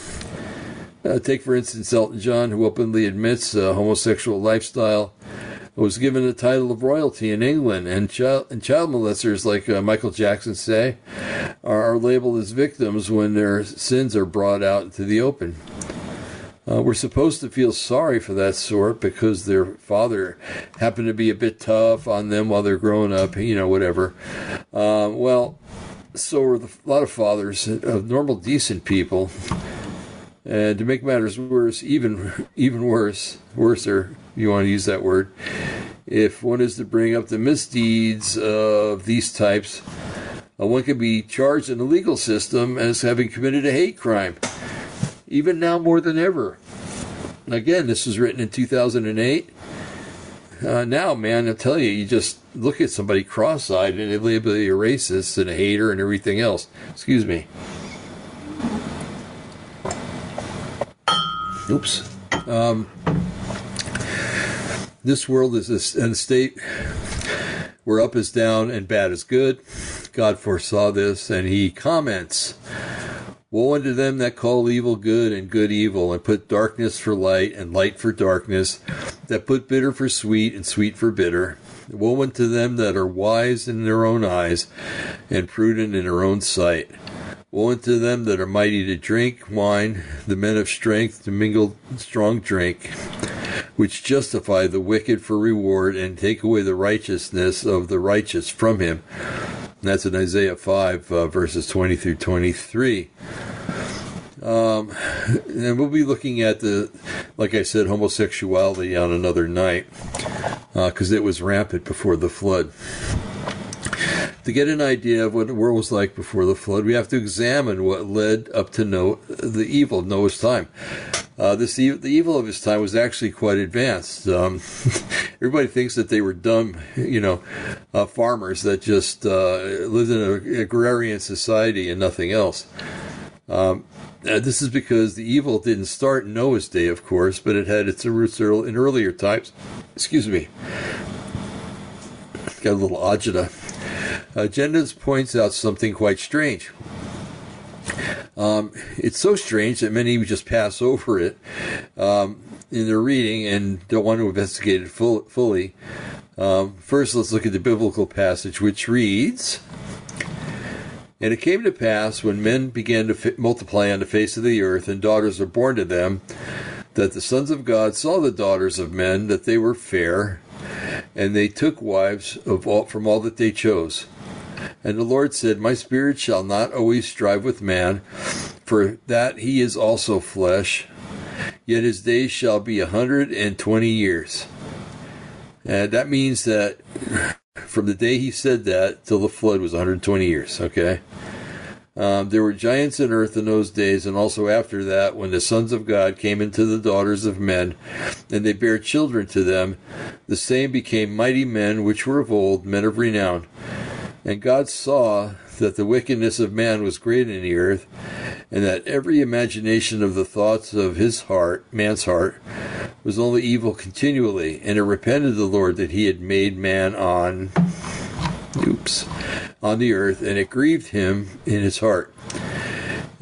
Uh, take, for instance, Elton John, who openly admits a homosexual lifestyle, was given the title of royalty in England, and child, and child molesters, like uh, Michael Jackson say, are, labeled as victims when their sins are brought out into the open. Uh, we're supposed to feel sorry for that sort because their father happened to be a bit tough on them while they're growing up, you know, whatever. Uh, well, so are the, a lot of fathers of normal, decent people. And to make matters worse, even even worse, worser, you want to use that word, if one is to bring up the misdeeds of these types, uh, one can be charged in the legal system as having committed a hate crime, even now more than ever. Again, this was written in 2008. Uh, now, man, I'll tell you, you just look at somebody cross-eyed and they label you a racist and a hater and everything else. Excuse me. Oops. Um, this world is in a state where up is down and bad is good. God foresaw this, and He comments Woe unto them that call evil good and good evil, and put darkness for light and light for darkness, that put bitter for sweet and sweet for bitter. Woe unto them that are wise in their own eyes and prudent in their own sight. Woe unto them that are mighty to drink wine, the men of strength to mingle strong drink, which justify the wicked for reward and take away the righteousness of the righteous from him. And that's in Isaiah 5, uh, verses 20 through 23. Um, and we'll be looking at the, like I said, homosexuality on another night, because uh, it was rampant before the flood to get an idea of what the world was like before the flood, we have to examine what led up to Noah, the evil of Noah's time. Uh, this the evil of his time was actually quite advanced. Um, everybody thinks that they were dumb, you know, uh, farmers that just uh, lived in an agrarian society and nothing else. Um, this is because the evil didn't start in Noah's day, of course, but it had its roots in earlier times. Excuse me. Got a little agita. Agendas points out something quite strange. Um, it's so strange that many just pass over it um, in their reading and don't want to investigate it full, fully. Um, first, let's look at the biblical passage, which reads And it came to pass when men began to multiply on the face of the earth, and daughters were born to them, that the sons of God saw the daughters of men, that they were fair, and they took wives of all, from all that they chose. And the Lord said, My spirit shall not always strive with man, for that he is also flesh, yet his days shall be a hundred and twenty years. And that means that from the day he said that till the flood was 120 years, okay? Um, there were giants in earth in those days, and also after that, when the sons of God came into the daughters of men, and they bare children to them, the same became mighty men which were of old, men of renown. And God saw that the wickedness of man was great in the earth, and that every imagination of the thoughts of his heart, man's heart, was only evil continually. And it repented the Lord that he had made man on, oops, on the earth, and it grieved him in his heart.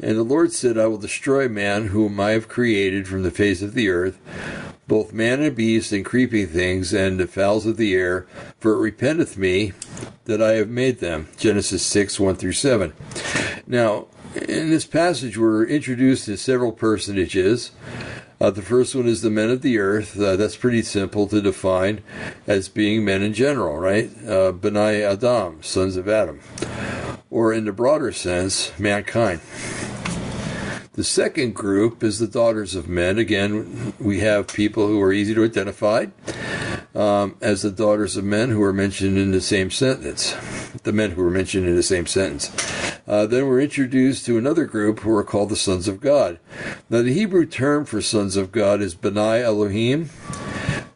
And the Lord said, I will destroy man whom I have created from the face of the earth, both man and beast, and creeping things, and the fowls of the air, for it repenteth me that I have made them. Genesis 6 1 through 7. Now, in this passage, we're introduced to several personages. Uh, the first one is the men of the earth. Uh, that's pretty simple to define as being men in general, right? Uh, Benai Adam, sons of Adam. Or in the broader sense, mankind. The second group is the daughters of men. Again, we have people who are easy to identify um, as the daughters of men who are mentioned in the same sentence. The men who are mentioned in the same sentence. Uh, then we're introduced to another group who are called the sons of God. Now, the Hebrew term for sons of God is Benai Elohim.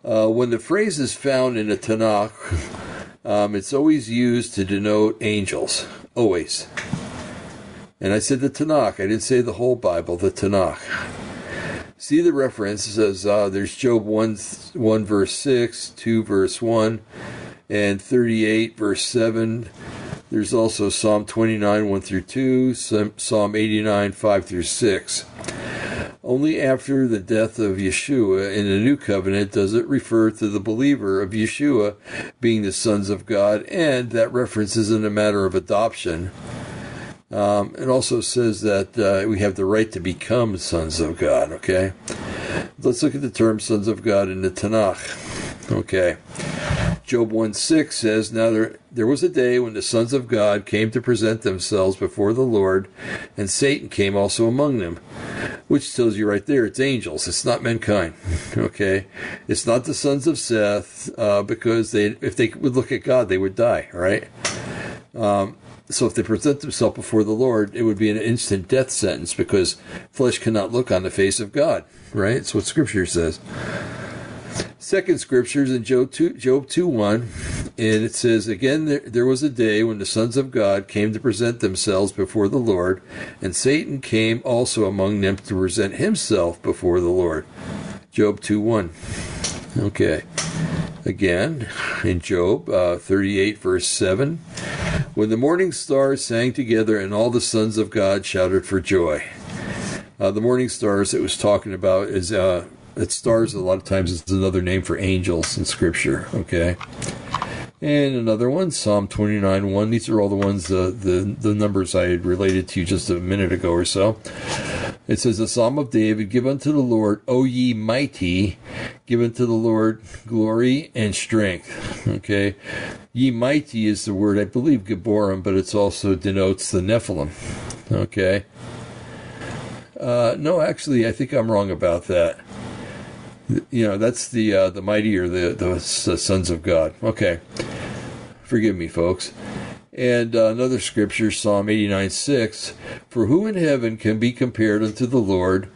Uh, when the phrase is found in the Tanakh, um, it's always used to denote angels. Always. And I said the Tanakh. I didn't say the whole Bible, the Tanakh. See the reference. It says uh, there's Job 1, 1 verse 6, 2 verse 1, and 38 verse 7. There's also Psalm 29, 1 through 2, Psalm 89, 5 through 6. Only after the death of Yeshua in the New Covenant does it refer to the believer of Yeshua being the sons of God, and that reference isn't a matter of adoption um, it also says that uh, we have the right to become sons of God, okay? Let's look at the term sons of God in the Tanakh. Okay. Job 1 6 says, Now there, there was a day when the sons of God came to present themselves before the Lord, and Satan came also among them. Which tells you right there, it's angels. It's not mankind. Okay? It's not the sons of Seth, uh, because they, if they would look at God, they would die, right? Um, so if they present themselves before the Lord, it would be an instant death sentence because flesh cannot look on the face of God, right? It's what Scripture says. Second scriptures in Job 2, Job 2 1, and it says, Again, there, there was a day when the sons of God came to present themselves before the Lord, and Satan came also among them to present himself before the Lord. Job 2 1. Okay. Again, in Job uh, 38, verse 7, when the morning stars sang together and all the sons of God shouted for joy. Uh, the morning stars it was talking about is uh, it stars a lot of times is another name for angels in Scripture. Okay. And another one, Psalm 29 1. These are all the ones, the, the, the numbers I had related to you just a minute ago or so. It says, The Psalm of David, Give unto the Lord, O ye mighty, give unto the Lord glory and strength. Okay. Ye mighty is the word, I believe, Gibborim, but it also denotes the Nephilim. Okay. Uh, no, actually, I think I'm wrong about that. You know, that's the uh, the mighty or the, the sons of God. Okay. Forgive me, folks. And uh, another scripture, Psalm 89 6 For who in heaven can be compared unto the Lord?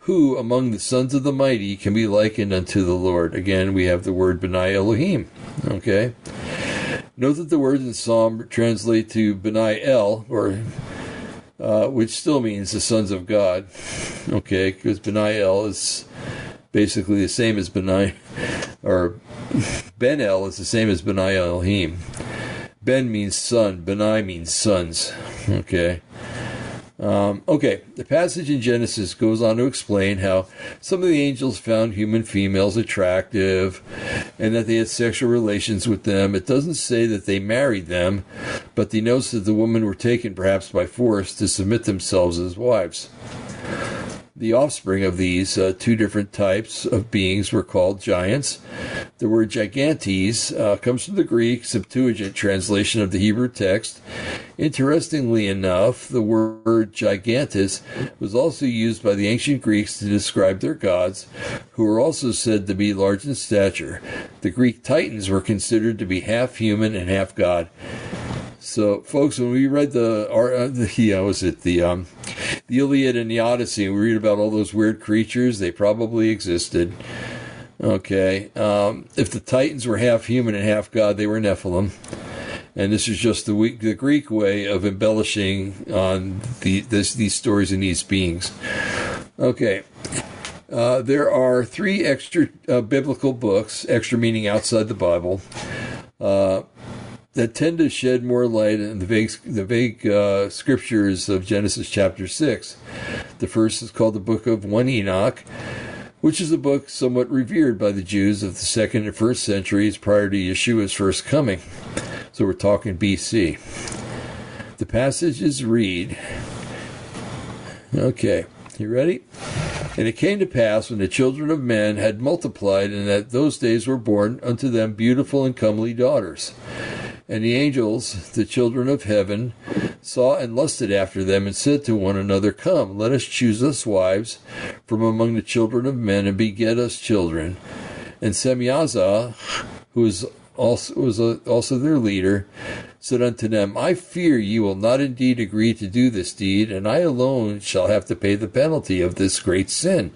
Who among the sons of the mighty can be likened unto the Lord? Again, we have the word Benai Elohim. Okay. Note that the words in Psalm translate to Benai El, or uh, which still means the sons of God. Okay, because Benai El is basically the same as Benai, or Ben El is the same as Benai Elohim. Ben means son. Benai means sons. Okay. Um, okay, the passage in Genesis goes on to explain how some of the angels found human females attractive and that they had sexual relations with them. It doesn't say that they married them, but denotes that the women were taken perhaps by force to submit themselves as wives. The offspring of these uh, two different types of beings were called giants. The word gigantes uh, comes from the Greek Septuagint translation of the Hebrew text. Interestingly enough, the word gigantes was also used by the ancient Greeks to describe their gods, who were also said to be large in stature. The Greek titans were considered to be half human and half god. So, folks, when we read the, uh, the yeah, was it the um, the Iliad and the Odyssey, and we read about all those weird creatures. They probably existed. Okay, um, if the Titans were half human and half god, they were Nephilim. And this is just the, the Greek way of embellishing on the, this, these stories and these beings. Okay. Uh, there are three extra uh, biblical books, extra meaning outside the Bible, uh, that tend to shed more light on the vague, the vague uh, scriptures of Genesis chapter 6. The first is called the Book of 1 Enoch, which is a book somewhat revered by the Jews of the second and first centuries prior to Yeshua's first coming. So we're talking BC. The passages read Okay, you ready? And it came to pass when the children of men had multiplied, and that those days were born unto them beautiful and comely daughters. And the angels, the children of heaven, saw and lusted after them, and said to one another, Come, let us choose us wives from among the children of men, and beget us children. And Semyaza, who was also was also their leader, said unto them, I fear ye will not indeed agree to do this deed, and I alone shall have to pay the penalty of this great sin.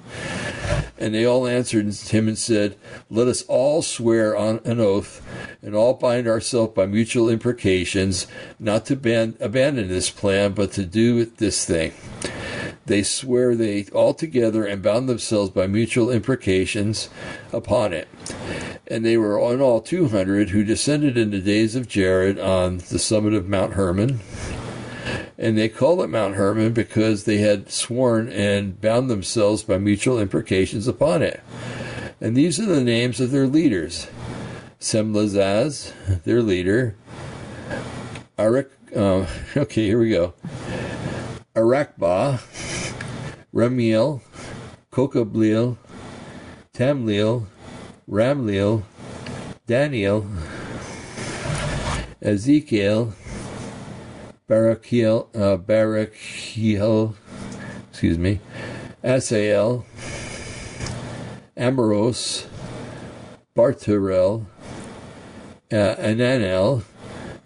And they all answered him and said, Let us all swear on an oath, and all bind ourselves by mutual imprecations, not to ban- abandon this plan, but to do this thing. They swear they all together and bound themselves by mutual imprecations upon it. And they were on all two hundred who descended in the days of Jared on the summit of Mount Hermon. And they called it Mount Hermon because they had sworn and bound themselves by mutual imprecations upon it. And these are the names of their leaders Semlazaz, their leader, Arak, uh, okay, here we go. Arakba, Remiel, Kokabliel, Tamliel, Ramliel, Daniel, Ezekiel, Barakiel, uh, Barakiel, excuse me, Asael, Amoros, Barturel, uh, Ananel,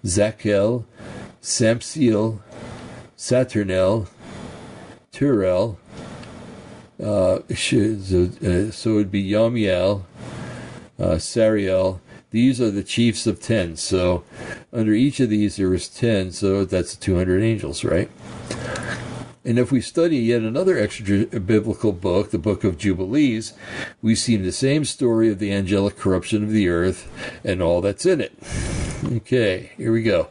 Zakel, Samsiel, Saturnel, Turel, uh, so it would be Yamiel, uh, Sariel. These are the chiefs of ten. So under each of these there is ten. So that's 200 angels, right? And if we study yet another extra biblical book, the book of Jubilees, we see the same story of the angelic corruption of the earth and all that's in it. Okay, here we go.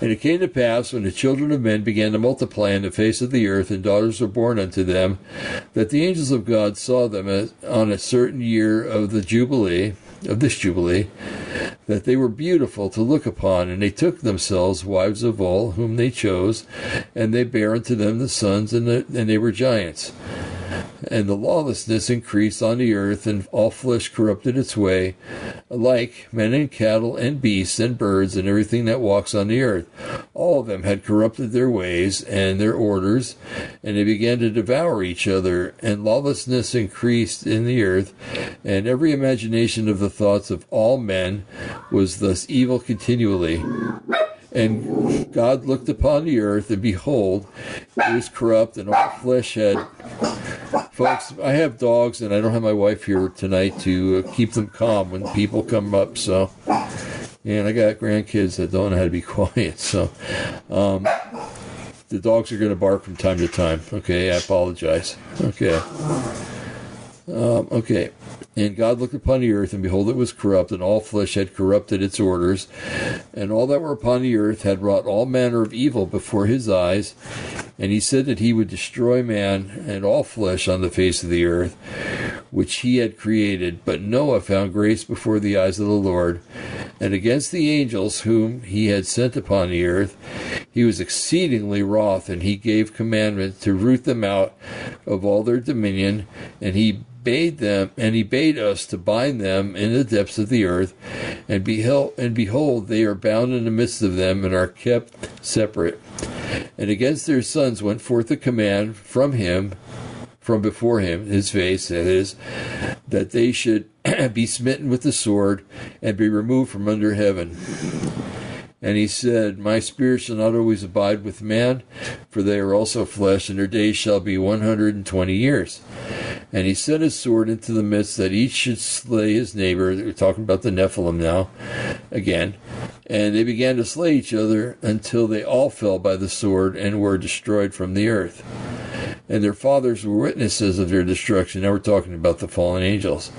And it came to pass when the children of men began to multiply in the face of the earth, and daughters were born unto them, that the angels of God saw them on a certain year of the Jubilee, of this Jubilee, that they were beautiful to look upon, and they took themselves wives of all whom they chose, and they bare unto them the sons, and, the, and they were giants. And the lawlessness increased on the earth, and all flesh corrupted its way, alike men and cattle and beasts and birds and everything that walks on the earth. All of them had corrupted their ways and their orders, and they began to devour each other, and lawlessness increased in the earth, and every imagination of the thoughts of all men was thus evil continually. And God looked upon the earth, and behold, it was corrupt, and all flesh had. Folks, I have dogs, and I don't have my wife here tonight to uh, keep them calm when people come up. So, and I got grandkids that don't know how to be quiet. So, um, the dogs are going to bark from time to time. Okay, I apologize. Okay. Um, okay. And God looked upon the earth, and behold, it was corrupt, and all flesh had corrupted its orders. And all that were upon the earth had wrought all manner of evil before his eyes. And he said that he would destroy man and all flesh on the face of the earth, which he had created. But Noah found grace before the eyes of the Lord. And against the angels whom he had sent upon the earth, he was exceedingly wroth, and he gave commandment to root them out of all their dominion. And he bade them, and he bade us to bind them in the depths of the earth, and behold, and behold, they are bound in the midst of them, and are kept separate. And against their sons went forth a command from him, from before him, his face, that is, that they should be smitten with the sword, and be removed from under heaven. And he said, My spirit shall not always abide with man, for they are also flesh, and their days shall be one hundred and twenty years. And he sent his sword into the midst that each should slay his neighbor. We're talking about the Nephilim now, again. And they began to slay each other until they all fell by the sword and were destroyed from the earth. And their fathers were witnesses of their destruction. Now we're talking about the fallen angels.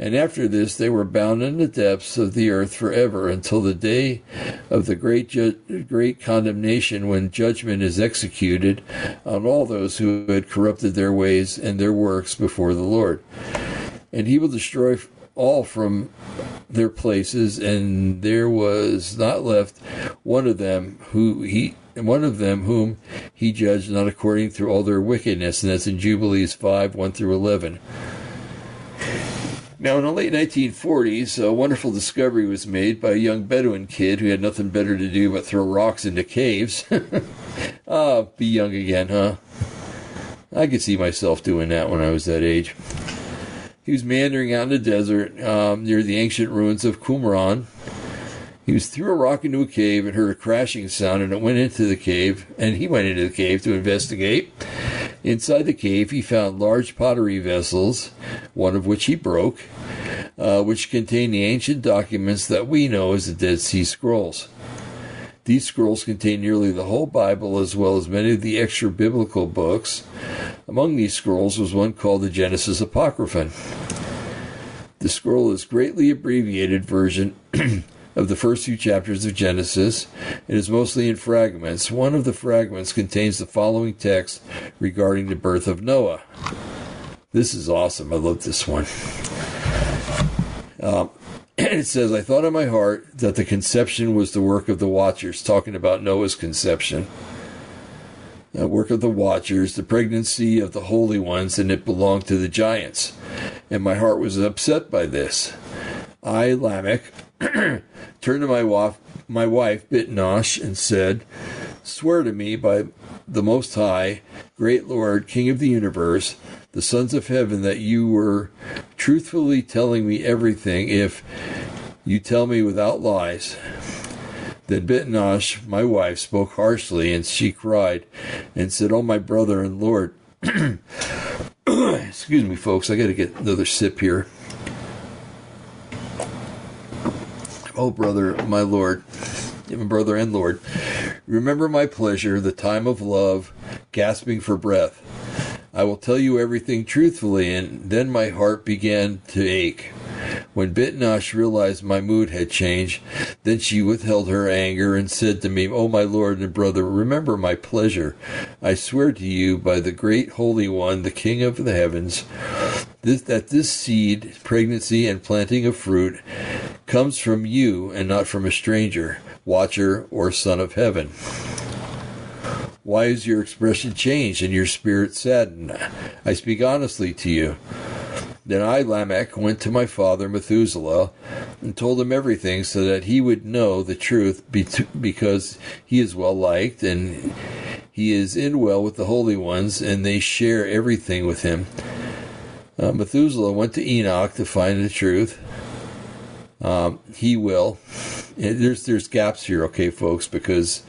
And after this, they were bound in the depths of the earth forever until the day of the great, ju- great condemnation when judgment is executed on all those who had corrupted their ways and their works before the Lord. And he will destroy all from their places, and there was not left one of them who he one of them whom he judged not according to all their wickedness, and that's in Jubilees five one through eleven. Now, in the late 1940s, a wonderful discovery was made by a young Bedouin kid who had nothing better to do but throw rocks into caves. Ah, be young again, huh? I could see myself doing that when I was that age. He was meandering out in the desert um, near the ancient ruins of Qumran. He was threw a rock into a cave and heard a crashing sound, and it went into the cave, and he went into the cave to investigate. Inside the cave, he found large pottery vessels, one of which he broke, uh, which contained the ancient documents that we know as the Dead Sea Scrolls. These scrolls contain nearly the whole Bible as well as many of the extra biblical books. Among these scrolls was one called the Genesis Apocryphon. The scroll is greatly abbreviated version of the first few chapters of Genesis. It is mostly in fragments. One of the fragments contains the following text regarding the birth of Noah. This is awesome. I love this one. Um, it says, I thought in my heart that the conception was the work of the watchers, talking about Noah's conception. The work of the watchers, the pregnancy of the holy ones, and it belonged to the giants. And my heart was upset by this. I, Lamech, turned to my wife, my wife Bitnosh, and said, Swear to me by the Most High, great Lord, King of the universe, the sons of heaven, that you were truthfully telling me everything if you tell me without lies. Then Bitnosh, my wife, spoke harshly, and she cried and said, Oh, my brother and Lord. Excuse me, folks, I got to get another sip here. Oh, brother, my Lord, brother and Lord, remember my pleasure, the time of love, gasping for breath. I will tell you everything truthfully, and then my heart began to ache. When Bitnosh realized my mood had changed, then she withheld her anger and said to me, O oh, my lord and brother, remember my pleasure. I swear to you by the great Holy One, the King of the heavens, this, that this seed, pregnancy, and planting of fruit comes from you and not from a stranger, watcher, or son of heaven. Why is your expression changed and your spirit saddened? I speak honestly to you. Then I, Lamech, went to my father Methuselah and told him everything so that he would know the truth because he is well liked and he is in well with the holy ones and they share everything with him. Uh, Methuselah went to Enoch to find the truth. Um, he will. There's there's gaps here, okay, folks, because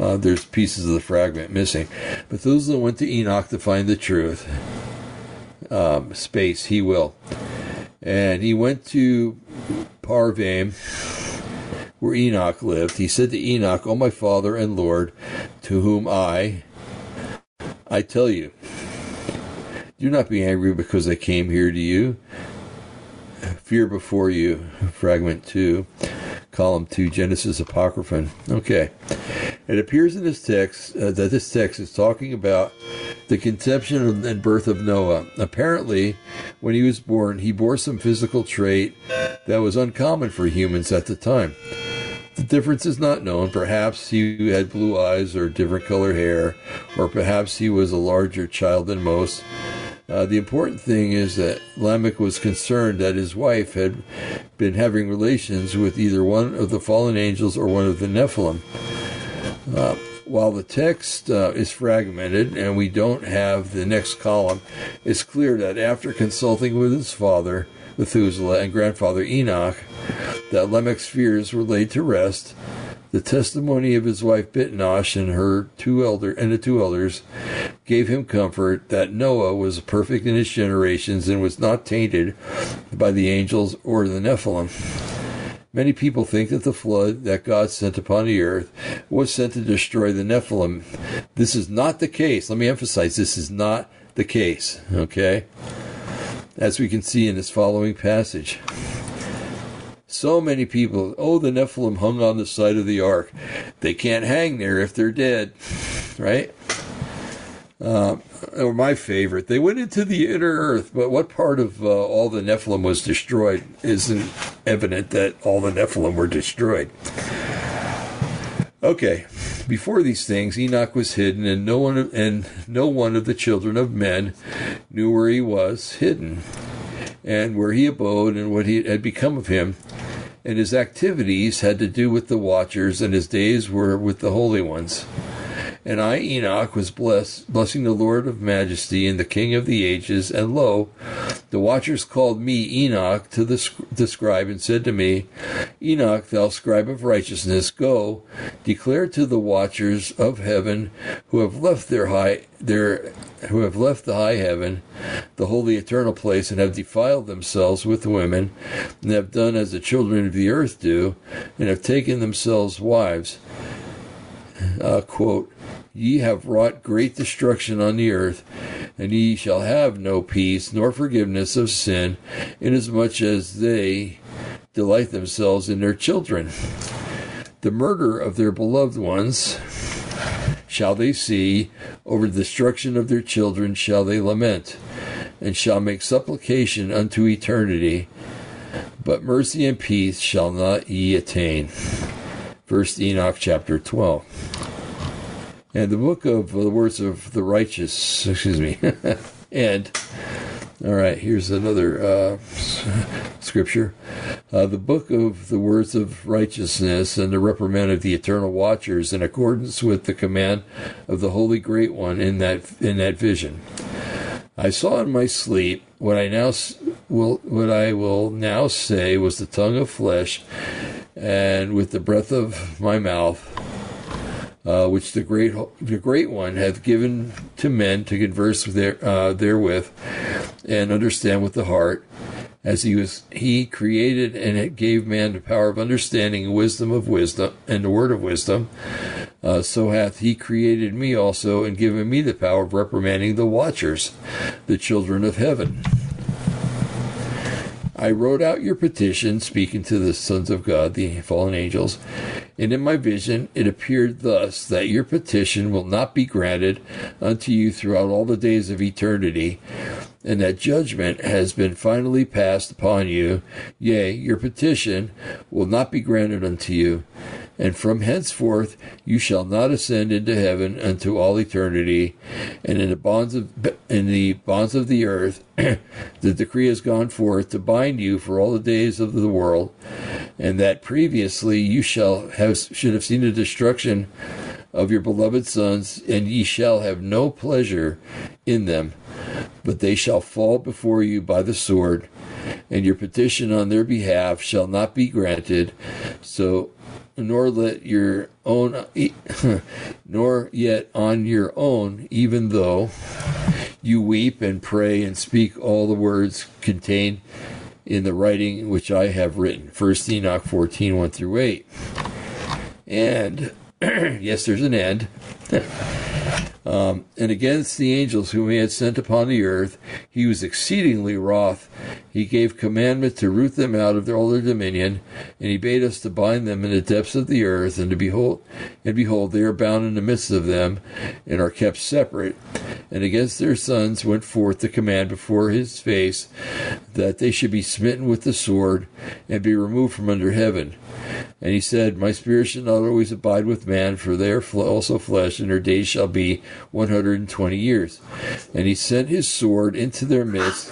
uh, there's pieces of the fragment missing. Methuselah went to Enoch to find the truth. Um, space, he will. And he went to Parvaim, where Enoch lived. He said to Enoch, O my father and Lord, to whom I, I tell you, do not be angry because I came here to you. Fear before you, fragment 2, column 2, Genesis Apocryphon. Okay. It appears in this text uh, that this text is talking about the conception and birth of Noah. Apparently, when he was born, he bore some physical trait that was uncommon for humans at the time. The difference is not known. Perhaps he had blue eyes or different color hair, or perhaps he was a larger child than most. Uh, the important thing is that Lamech was concerned that his wife had been having relations with either one of the fallen angels or one of the Nephilim. Uh, while the text uh, is fragmented and we don't have the next column, it's clear that after consulting with his father, Methuselah, and grandfather Enoch, that Lamech's fears were laid to rest. The testimony of his wife Bitnosh and her two elder and the two elders gave him comfort that Noah was perfect in his generations and was not tainted by the angels or the Nephilim. Many people think that the flood that God sent upon the earth was sent to destroy the Nephilim. This is not the case. Let me emphasize this is not the case. Okay? as we can see in this following passage. So many people, oh, the Nephilim hung on the side of the ark. They can't hang there if they're dead, right? Uh, or my favorite, they went into the inner earth, but what part of uh, all the Nephilim was destroyed isn't evident that all the Nephilim were destroyed. Okay, before these things, Enoch was hidden, and no one and no one of the children of men knew where he was hidden, and where he abode, and what he had become of him. And his activities had to do with the watchers, and his days were with the holy ones. And I, Enoch, was blessed, blessing the Lord of majesty and the King of the ages. And lo, the watchers called me Enoch to the, the scribe and said to me, Enoch, thou scribe of righteousness, go, declare to the watchers of heaven who have left their high, their, who have left the high heaven, the holy eternal place, and have defiled themselves with women, and have done as the children of the earth do, and have taken themselves wives. Uh, quote, Ye have wrought great destruction on the earth, and ye shall have no peace nor forgiveness of sin, inasmuch as they delight themselves in their children. The murder of their beloved ones shall they see, over the destruction of their children shall they lament, and shall make supplication unto eternity. But mercy and peace shall not ye attain. First Enoch chapter 12. And the book of the words of the righteous, excuse me, and all right, here's another uh, scripture. Uh, the book of the words of righteousness and the reprimand of the eternal watchers, in accordance with the command of the Holy Great One in that in that vision. I saw in my sleep what I now will what I will now say was the tongue of flesh, and with the breath of my mouth uh, which the great the great one hath given to men to converse their, uh, therewith and understand with the heart as he was he created and gave man the power of understanding and wisdom of wisdom and the word of wisdom. Uh, so hath he created me also and given me the power of reprimanding the watchers the children of heaven I wrote out your petition, speaking to the sons of God, the fallen angels, and in my vision it appeared thus that your petition will not be granted unto you throughout all the days of eternity, and that judgment has been finally passed upon you. Yea, your petition will not be granted unto you and from henceforth you shall not ascend into heaven unto all eternity. And in the bonds of in the bonds of the earth, the decree has gone forth to bind you for all the days of the world, and that previously you shall have should have seen the destruction of your beloved sons, and ye shall have no pleasure in them, but they shall fall before you by the sword, and your petition on their behalf shall not be granted. So nor let your own, nor yet on your own, even though you weep and pray and speak all the words contained in the writing which I have written. First Enoch 14, 1 through 8. And, yes, there's an end. Um, and against the angels whom he had sent upon the earth, he was exceedingly wroth. He gave commandment to root them out of their, all their dominion, and he bade us to bind them in the depths of the earth, and to behold, and behold, they are bound in the midst of them, and are kept separate. And against their sons went forth the command before his face, that they should be smitten with the sword, and be removed from under heaven. And he said, My spirit shall not always abide with man, for they are also flesh, and their days shall be one hundred and twenty years. And he sent his sword into their midst,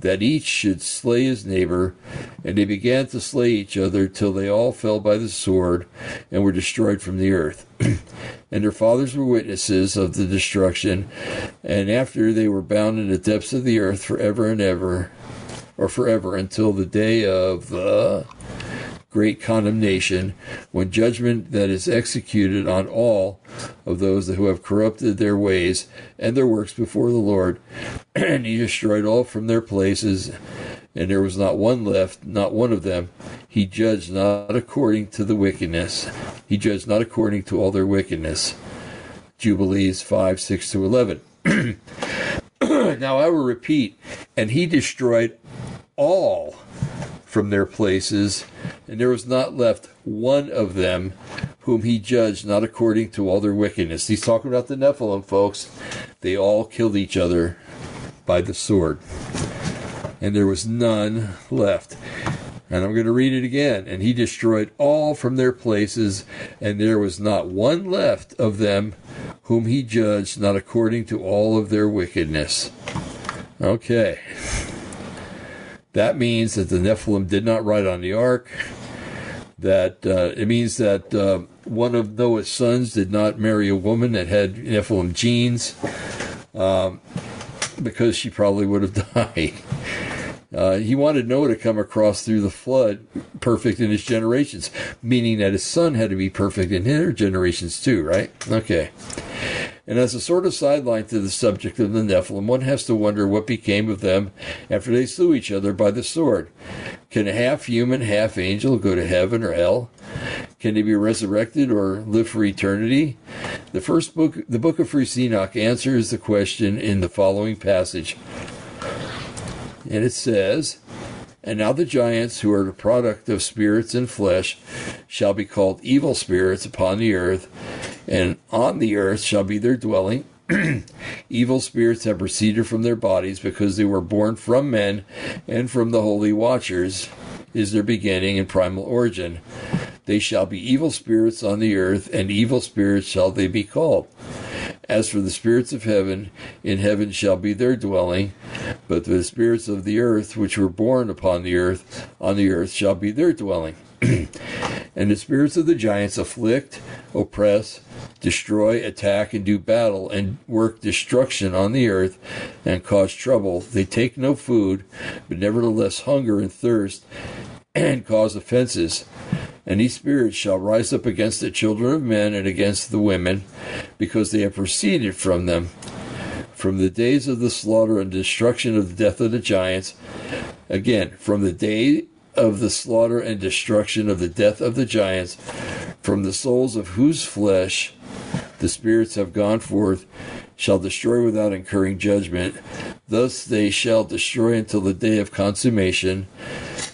that each should slay his neighbor. And they began to slay each other till they all fell by the sword, and were destroyed from the earth. and their fathers were witnesses of the destruction. And after they were bound in the depths of the earth forever and ever, or forever, until the day of the great condemnation when judgment that is executed on all of those who have corrupted their ways and their works before the Lord. and he destroyed all from their places, and there was not one left, not one of them. He judged not according to the wickedness, he judged not according to all their wickedness. Jubilees 5 6 to 11. now I will repeat, and he destroyed all from their places, and there was not left one of them whom he judged not according to all their wickedness. He's talking about the Nephilim, folks. They all killed each other by the sword, and there was none left. And I'm going to read it again. And he destroyed all from their places, and there was not one left of them whom he judged not according to all of their wickedness. Okay. That means that the Nephilim did not ride on the ark. That uh, it means that uh, one of Noah's sons did not marry a woman that had Nephilim genes, um, because she probably would have died. Uh, he wanted Noah to come across through the flood perfect in his generations, meaning that his son had to be perfect in their generations too, right? Okay. And as a sort of sideline to the subject of the Nephilim, one has to wonder what became of them after they slew each other by the sword. Can a half human, half angel go to heaven or hell? Can they be resurrected or live for eternity? The first book, the book of First Enoch, answers the question in the following passage. And it says, And now the giants who are the product of spirits and flesh shall be called evil spirits upon the earth, and on the earth shall be their dwelling. evil spirits have proceeded from their bodies because they were born from men and from the holy watchers is their beginning and primal origin. They shall be evil spirits on the earth, and evil spirits shall they be called. As for the spirits of heaven, in heaven shall be their dwelling, but the spirits of the earth, which were born upon the earth, on the earth shall be their dwelling. And the spirits of the giants afflict, oppress, destroy, attack, and do battle, and work destruction on the earth, and cause trouble. They take no food, but nevertheless hunger and thirst, and cause offenses. And these spirits shall rise up against the children of men and against the women, because they have proceeded from them. From the days of the slaughter and destruction of the death of the giants, again, from the day of the slaughter and destruction of the death of the giants, from the souls of whose flesh the spirits have gone forth, shall destroy without incurring judgment. Thus they shall destroy until the day of consummation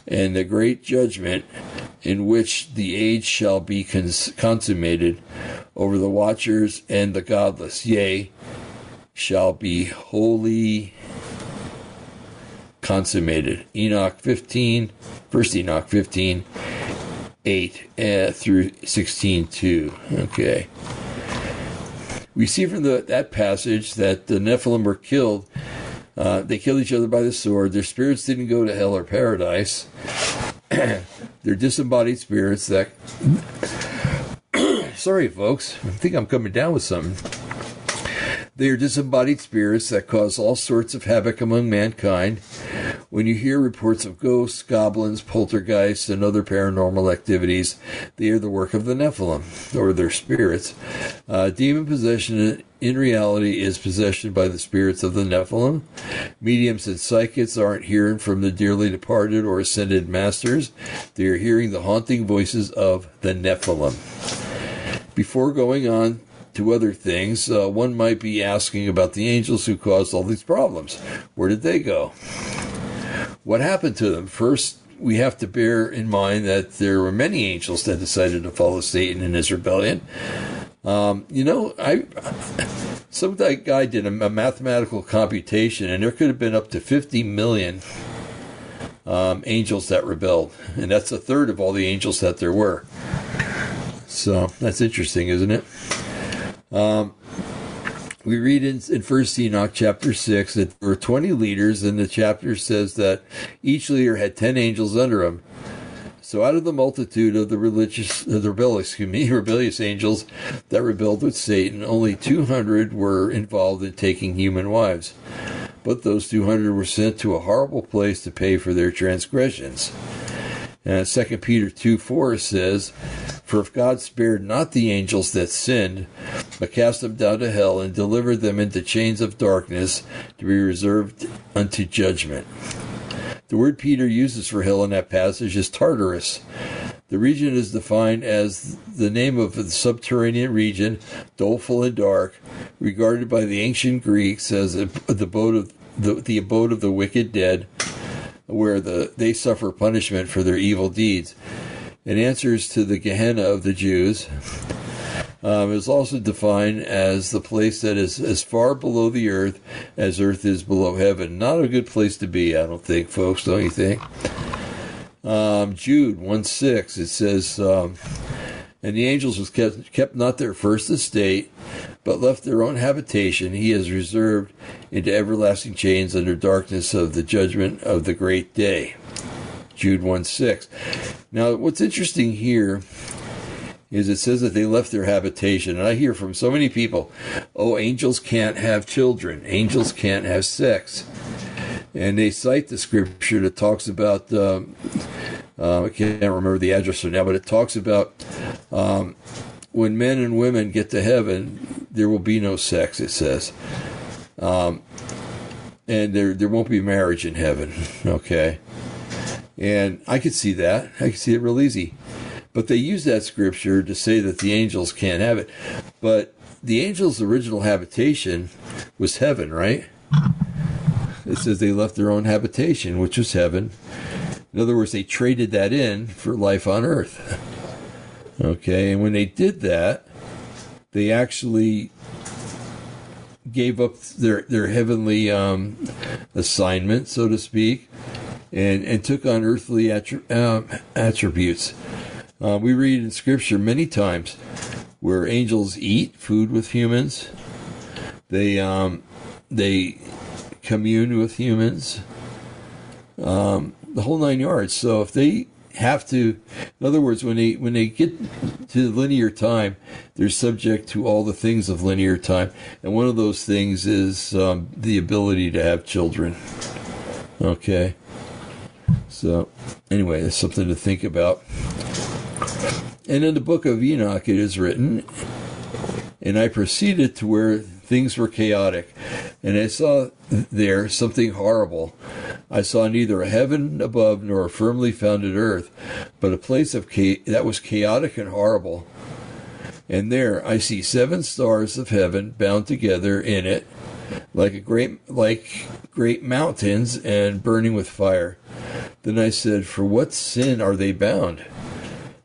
and the great judgment in which the age shall be cons- consummated over the watchers and the godless, yea, shall be wholly consummated. Enoch 15, first Enoch 15, 8 uh, through 16, 2. Okay. We see from the, that passage that the Nephilim were killed. Uh, they killed each other by the sword. Their spirits didn't go to hell or paradise. They're disembodied spirits that. Sorry, folks. I think I'm coming down with something. They are disembodied spirits that cause all sorts of havoc among mankind. When you hear reports of ghosts, goblins, poltergeists, and other paranormal activities, they are the work of the Nephilim, or their spirits. Uh, demon possession in reality is possession by the spirits of the Nephilim. Mediums and psychics aren't hearing from the dearly departed or ascended masters, they are hearing the haunting voices of the Nephilim. Before going on to other things, uh, one might be asking about the angels who caused all these problems. Where did they go? What happened to them? First, we have to bear in mind that there were many angels that decided to follow Satan in his rebellion. Um, you know, I some guy did a, a, mathematical computation, and there could have been up to 50 million um, angels that rebelled, and that's a third of all the angels that there were. So that's interesting, isn't it? Um, we read in, in First Enoch chapter six that there were twenty leaders, and the chapter says that each leader had ten angels under him. So, out of the multitude of the religious, the rebellious, excuse me, rebellious angels that rebelled with Satan, only two hundred were involved in taking human wives. But those two hundred were sent to a horrible place to pay for their transgressions. Uh, and 2 Peter 2 4 says, For if God spared not the angels that sinned, but cast them down to hell and delivered them into chains of darkness to be reserved unto judgment. The word Peter uses for hell in that passage is Tartarus. The region is defined as the name of the subterranean region, doleful and dark, regarded by the ancient Greeks as the abode of the, the abode of the wicked dead, where the they suffer punishment for their evil deeds. It answers to the Gehenna of the Jews. Um, is also defined as the place that is as far below the earth as earth is below heaven. Not a good place to be, I don't think, folks. Don't you think? Um, Jude 1 6, it says, um, And the angels was kept, kept not their first estate, but left their own habitation. He has reserved into everlasting chains under darkness of the judgment of the great day. Jude 1 6. Now, what's interesting here is it says that they left their habitation. And I hear from so many people, oh, angels can't have children, angels can't have sex. And they cite the scripture that talks about, um, uh, I can't remember the address right now, but it talks about um, when men and women get to heaven, there will be no sex, it says. Um, and there, there won't be marriage in heaven, okay? And I could see that. I could see it real easy. But they use that scripture to say that the angels can't have it. But the angels' original habitation was heaven, right? It says they left their own habitation, which was heaven. In other words, they traded that in for life on earth. Okay, and when they did that, they actually gave up their their heavenly um, assignment, so to speak, and and took on earthly attri- um, attributes. Uh, we read in Scripture many times where angels eat food with humans. They um, they commune with humans. Um, the whole nine yards. So if they have to, in other words, when they when they get to linear time, they're subject to all the things of linear time, and one of those things is um, the ability to have children. Okay. So, anyway, that's something to think about. And in the book of Enoch, it is written, and I proceeded to where things were chaotic, and I saw there something horrible. I saw neither a heaven above nor a firmly founded earth, but a place of cha- that was chaotic and horrible. And there I see seven stars of heaven bound together in it, like a great like great mountains and burning with fire. Then I said, For what sin are they bound?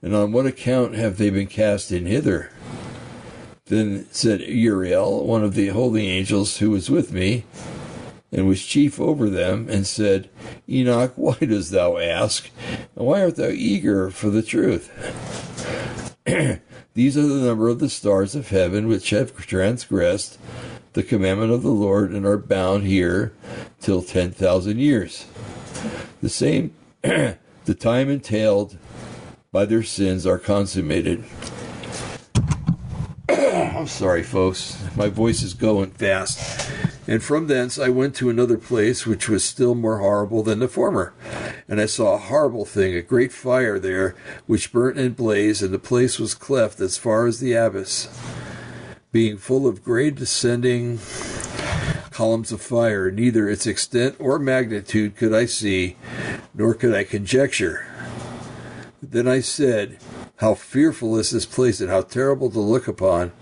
And on what account have they been cast in hither? Then said Uriel, one of the holy angels who was with me, and was chief over them, and said, Enoch, why dost thou ask? And why art thou eager for the truth? These are the number of the stars of heaven which have transgressed the commandment of the Lord and are bound here till ten thousand years. The same, the time entailed by their sins are consummated. I'm sorry, folks. My voice is going fast. And from thence I went to another place which was still more horrible than the former. And I saw a horrible thing, a great fire there, which burnt and blazed, and the place was cleft as far as the abyss, being full of great descending columns of fire. Neither its extent or magnitude could I see, nor could I conjecture. Then I said, How fearful is this place, and how terrible to look upon!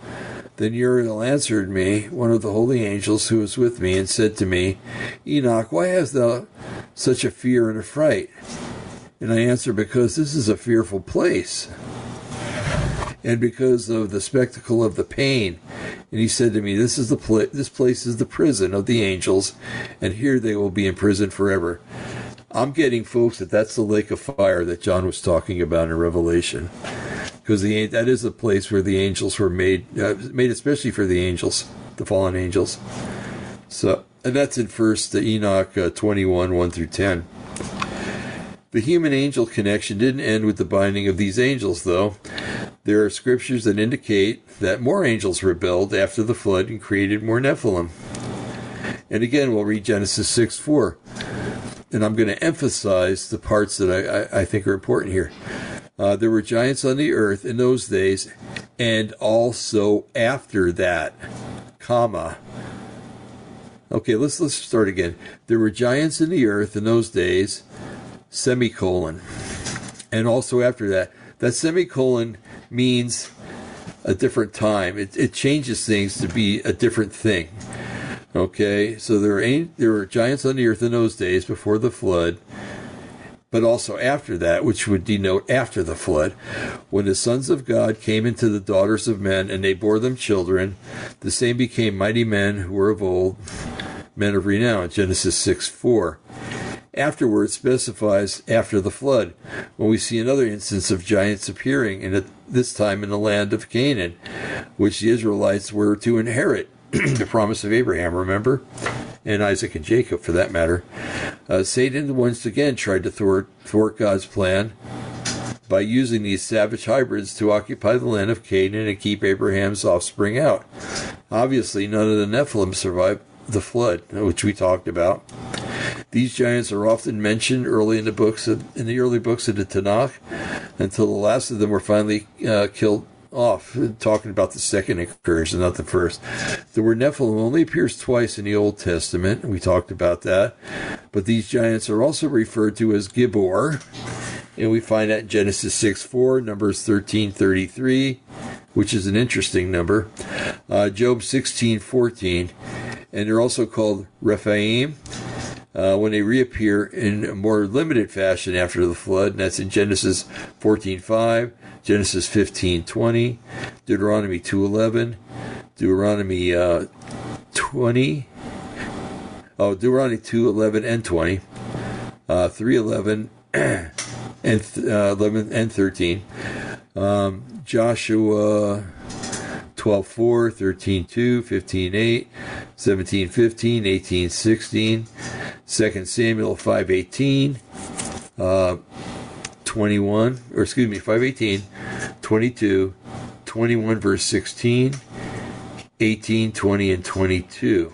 Then Uriel answered me, one of the holy angels who was with me, and said to me, Enoch, why hast thou such a fear and a fright? And I answered, Because this is a fearful place, and because of the spectacle of the pain. And he said to me, This is the pla- this place is the prison of the angels, and here they will be in prison forever. I'm getting, folks, that that's the lake of fire that John was talking about in Revelation because the that is the place where the angels were made, uh, made especially for the angels, the fallen angels. So, and that's in First Enoch uh, twenty one one through ten. The human angel connection didn't end with the binding of these angels, though. There are scriptures that indicate that more angels rebelled after the flood and created more Nephilim. And again, we'll read Genesis 6 4. And I'm going to emphasize the parts that I, I, I think are important here. Uh, there were giants on the earth in those days, and also after that, comma. Okay, let's let's start again. There were giants in the earth in those days, semicolon, and also after that. That semicolon means a different time. It, it changes things to be a different thing. Okay, so there an- there were giants on the earth in those days before the flood, but also after that, which would denote after the flood, when the sons of God came into the daughters of men, and they bore them children. The same became mighty men who were of old, men of renown. Genesis six four. Afterwards specifies after the flood, when we see another instance of giants appearing, and at this time in the land of Canaan, which the Israelites were to inherit. The promise of Abraham, remember? And Isaac and Jacob, for that matter. Uh, Satan once again tried to thwart, thwart God's plan by using these savage hybrids to occupy the land of Canaan and keep Abraham's offspring out. Obviously, none of the Nephilim survived the flood, which we talked about. These giants are often mentioned early in the books of, in the early books of the Tanakh, until the last of them were finally uh, killed off. Talking about the second incursion, not the first. The word Nephilim only appears twice in the Old Testament. We talked about that, but these giants are also referred to as Gibor, and we find that in Genesis six four, Numbers thirteen thirty three, which is an interesting number. Uh, Job sixteen fourteen, and they're also called Rephaim uh, when they reappear in a more limited fashion after the flood, and that's in Genesis 14:5, Genesis 15:20, Deuteronomy 2:11, Deuteronomy uh, 20, oh Deuteronomy 2:11 and 20, uh, 3:11 and th- uh, 11 and 13, um, Joshua 12 4, 13 2, 15 8, 17 15, 18 16, 2 Samuel 5 18, uh, 21, or excuse me, 5 18, 22, 21 verse 16, 18, 20, and 22.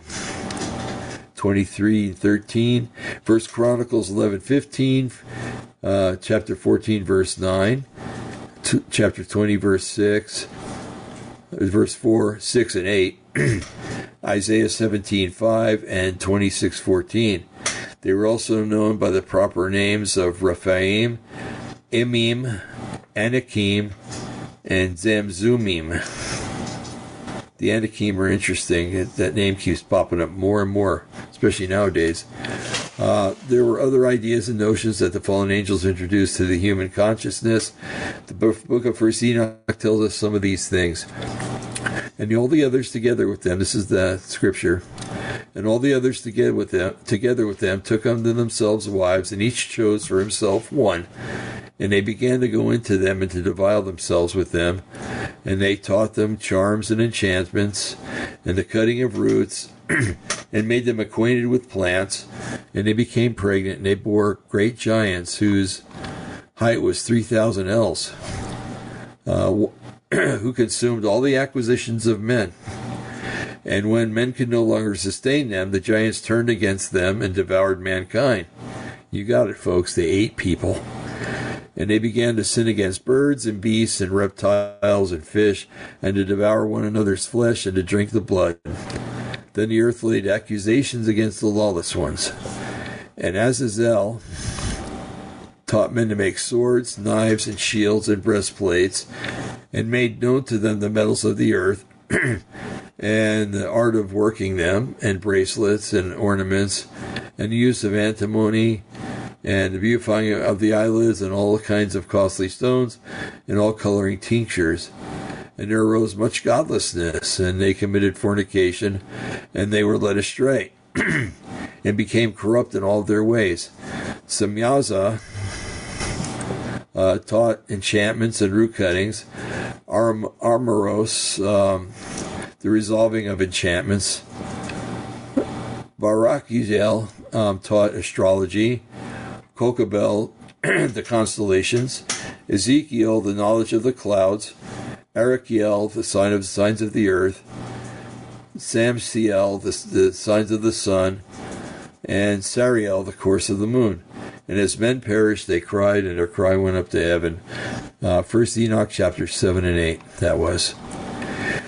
23 and 13, First Chronicles 11 15, uh, chapter 14, verse 9, t- chapter 20, verse 6, verse 4, 6, and 8, Isaiah 17, 5, and 26, 14. They were also known by the proper names of Rephaim, Emim, Anakim, and Zamzumim. The Anakim are interesting. That name keeps popping up more and more, especially nowadays. Uh, there were other ideas and notions that the fallen angels introduced to the human consciousness. The book of First Enoch tells us some of these things. And all the others together with them, this is the scripture, and all the others together with them, together with them took unto themselves wives, and each chose for himself one. And they began to go into them and to defile themselves with them. And they taught them charms and enchantments, and the cutting of roots, and made them acquainted with plants. And they became pregnant, and they bore great giants whose height was 3,000 ells, uh, who consumed all the acquisitions of men. And when men could no longer sustain them, the giants turned against them and devoured mankind. You got it, folks. They ate people. And they began to sin against birds and beasts and reptiles and fish, and to devour one another's flesh and to drink the blood. Then the earth laid accusations against the lawless ones. And Azazel taught men to make swords, knives, and shields and breastplates, and made known to them the metals of the earth, and the art of working them, and bracelets and ornaments, and the use of antimony, and the beautifying of the eyelids, and all kinds of costly stones, and all coloring tinctures. And there arose much godlessness, and they committed fornication, and they were led astray, and became corrupt in all their ways. Samyaza uh, taught enchantments and root cuttings, Arm- Armoros, um, the resolving of enchantments. Barak Uziel um, taught astrology, Kokabel, the constellations, Ezekiel, the knowledge of the clouds, Arakiel, the sign of the signs of the earth, Samsiel, the, the signs of the sun, and Sariel, the course of the moon. And as men perished, they cried, and their cry went up to heaven. Uh, First Enoch chapter 7 and 8, that was.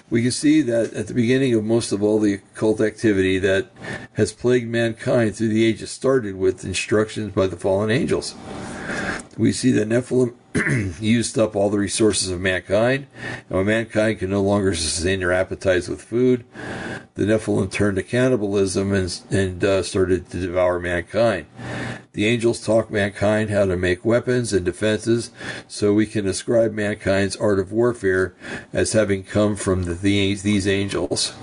We can see that at the beginning of most of all the occult activity that has plagued mankind through the ages started with instructions by the fallen angels. We see that Nephilim used up all the resources of mankind, and when mankind could no longer sustain their appetites with food, the Nephilim turned to cannibalism and, and uh, started to devour mankind. The angels taught mankind how to make weapons and defenses, so we can ascribe mankind's art of warfare as having come from the, these, these angels.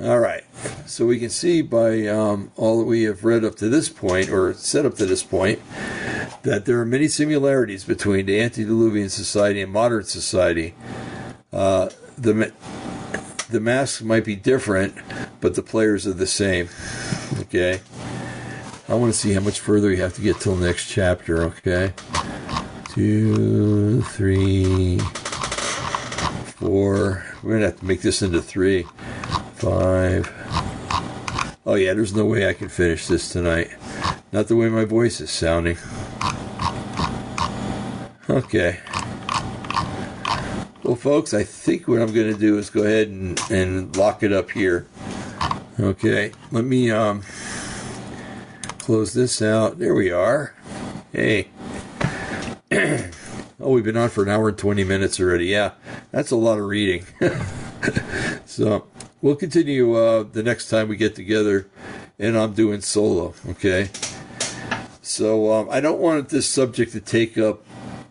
All right. So we can see by um, all that we have read up to this point, or said up to this point, that there are many similarities between the antediluvian society and modern society. Uh, the the masks might be different, but the players are the same. Okay. I want to see how much further we have to get till next chapter. Okay. Two, three, four. We're gonna have to make this into three, five. Oh yeah, there's no way I can finish this tonight. Not the way my voice is sounding. Okay. Well, folks, I think what I'm going to do is go ahead and, and lock it up here. Okay, let me um, close this out. There we are. Hey. oh, we've been on for an hour and 20 minutes already. Yeah, that's a lot of reading. so we'll continue uh, the next time we get together, and I'm doing solo. Okay. So um, I don't want this subject to take up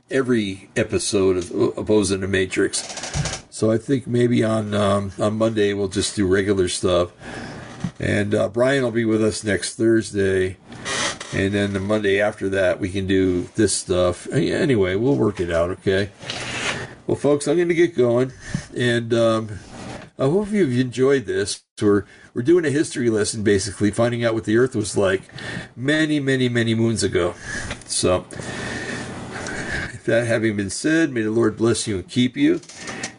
every episode of, in the Matrix. So I think maybe on um, on Monday we'll just do regular stuff, and uh, Brian will be with us next Thursday, and then the Monday after that we can do this stuff. Anyway, we'll work it out. Okay. Well, folks, I'm going to get going, and um, I hope you've enjoyed this. We're we're doing a history lesson, basically finding out what the Earth was like many, many, many moons ago. So. That having been said, may the Lord bless you and keep you.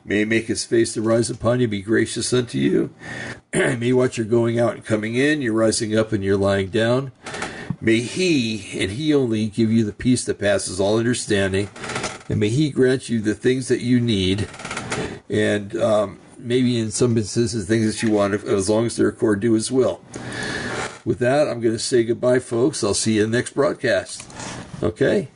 May he make his face to rise upon you, be gracious unto you. may watch your going out and coming in, your rising up and your lying down. May he, and he only, give you the peace that passes all understanding. And may he grant you the things that you need. And um, maybe in some instances, things that you want, as long as they're according to his will. With that, I'm going to say goodbye, folks. I'll see you in the next broadcast. Okay?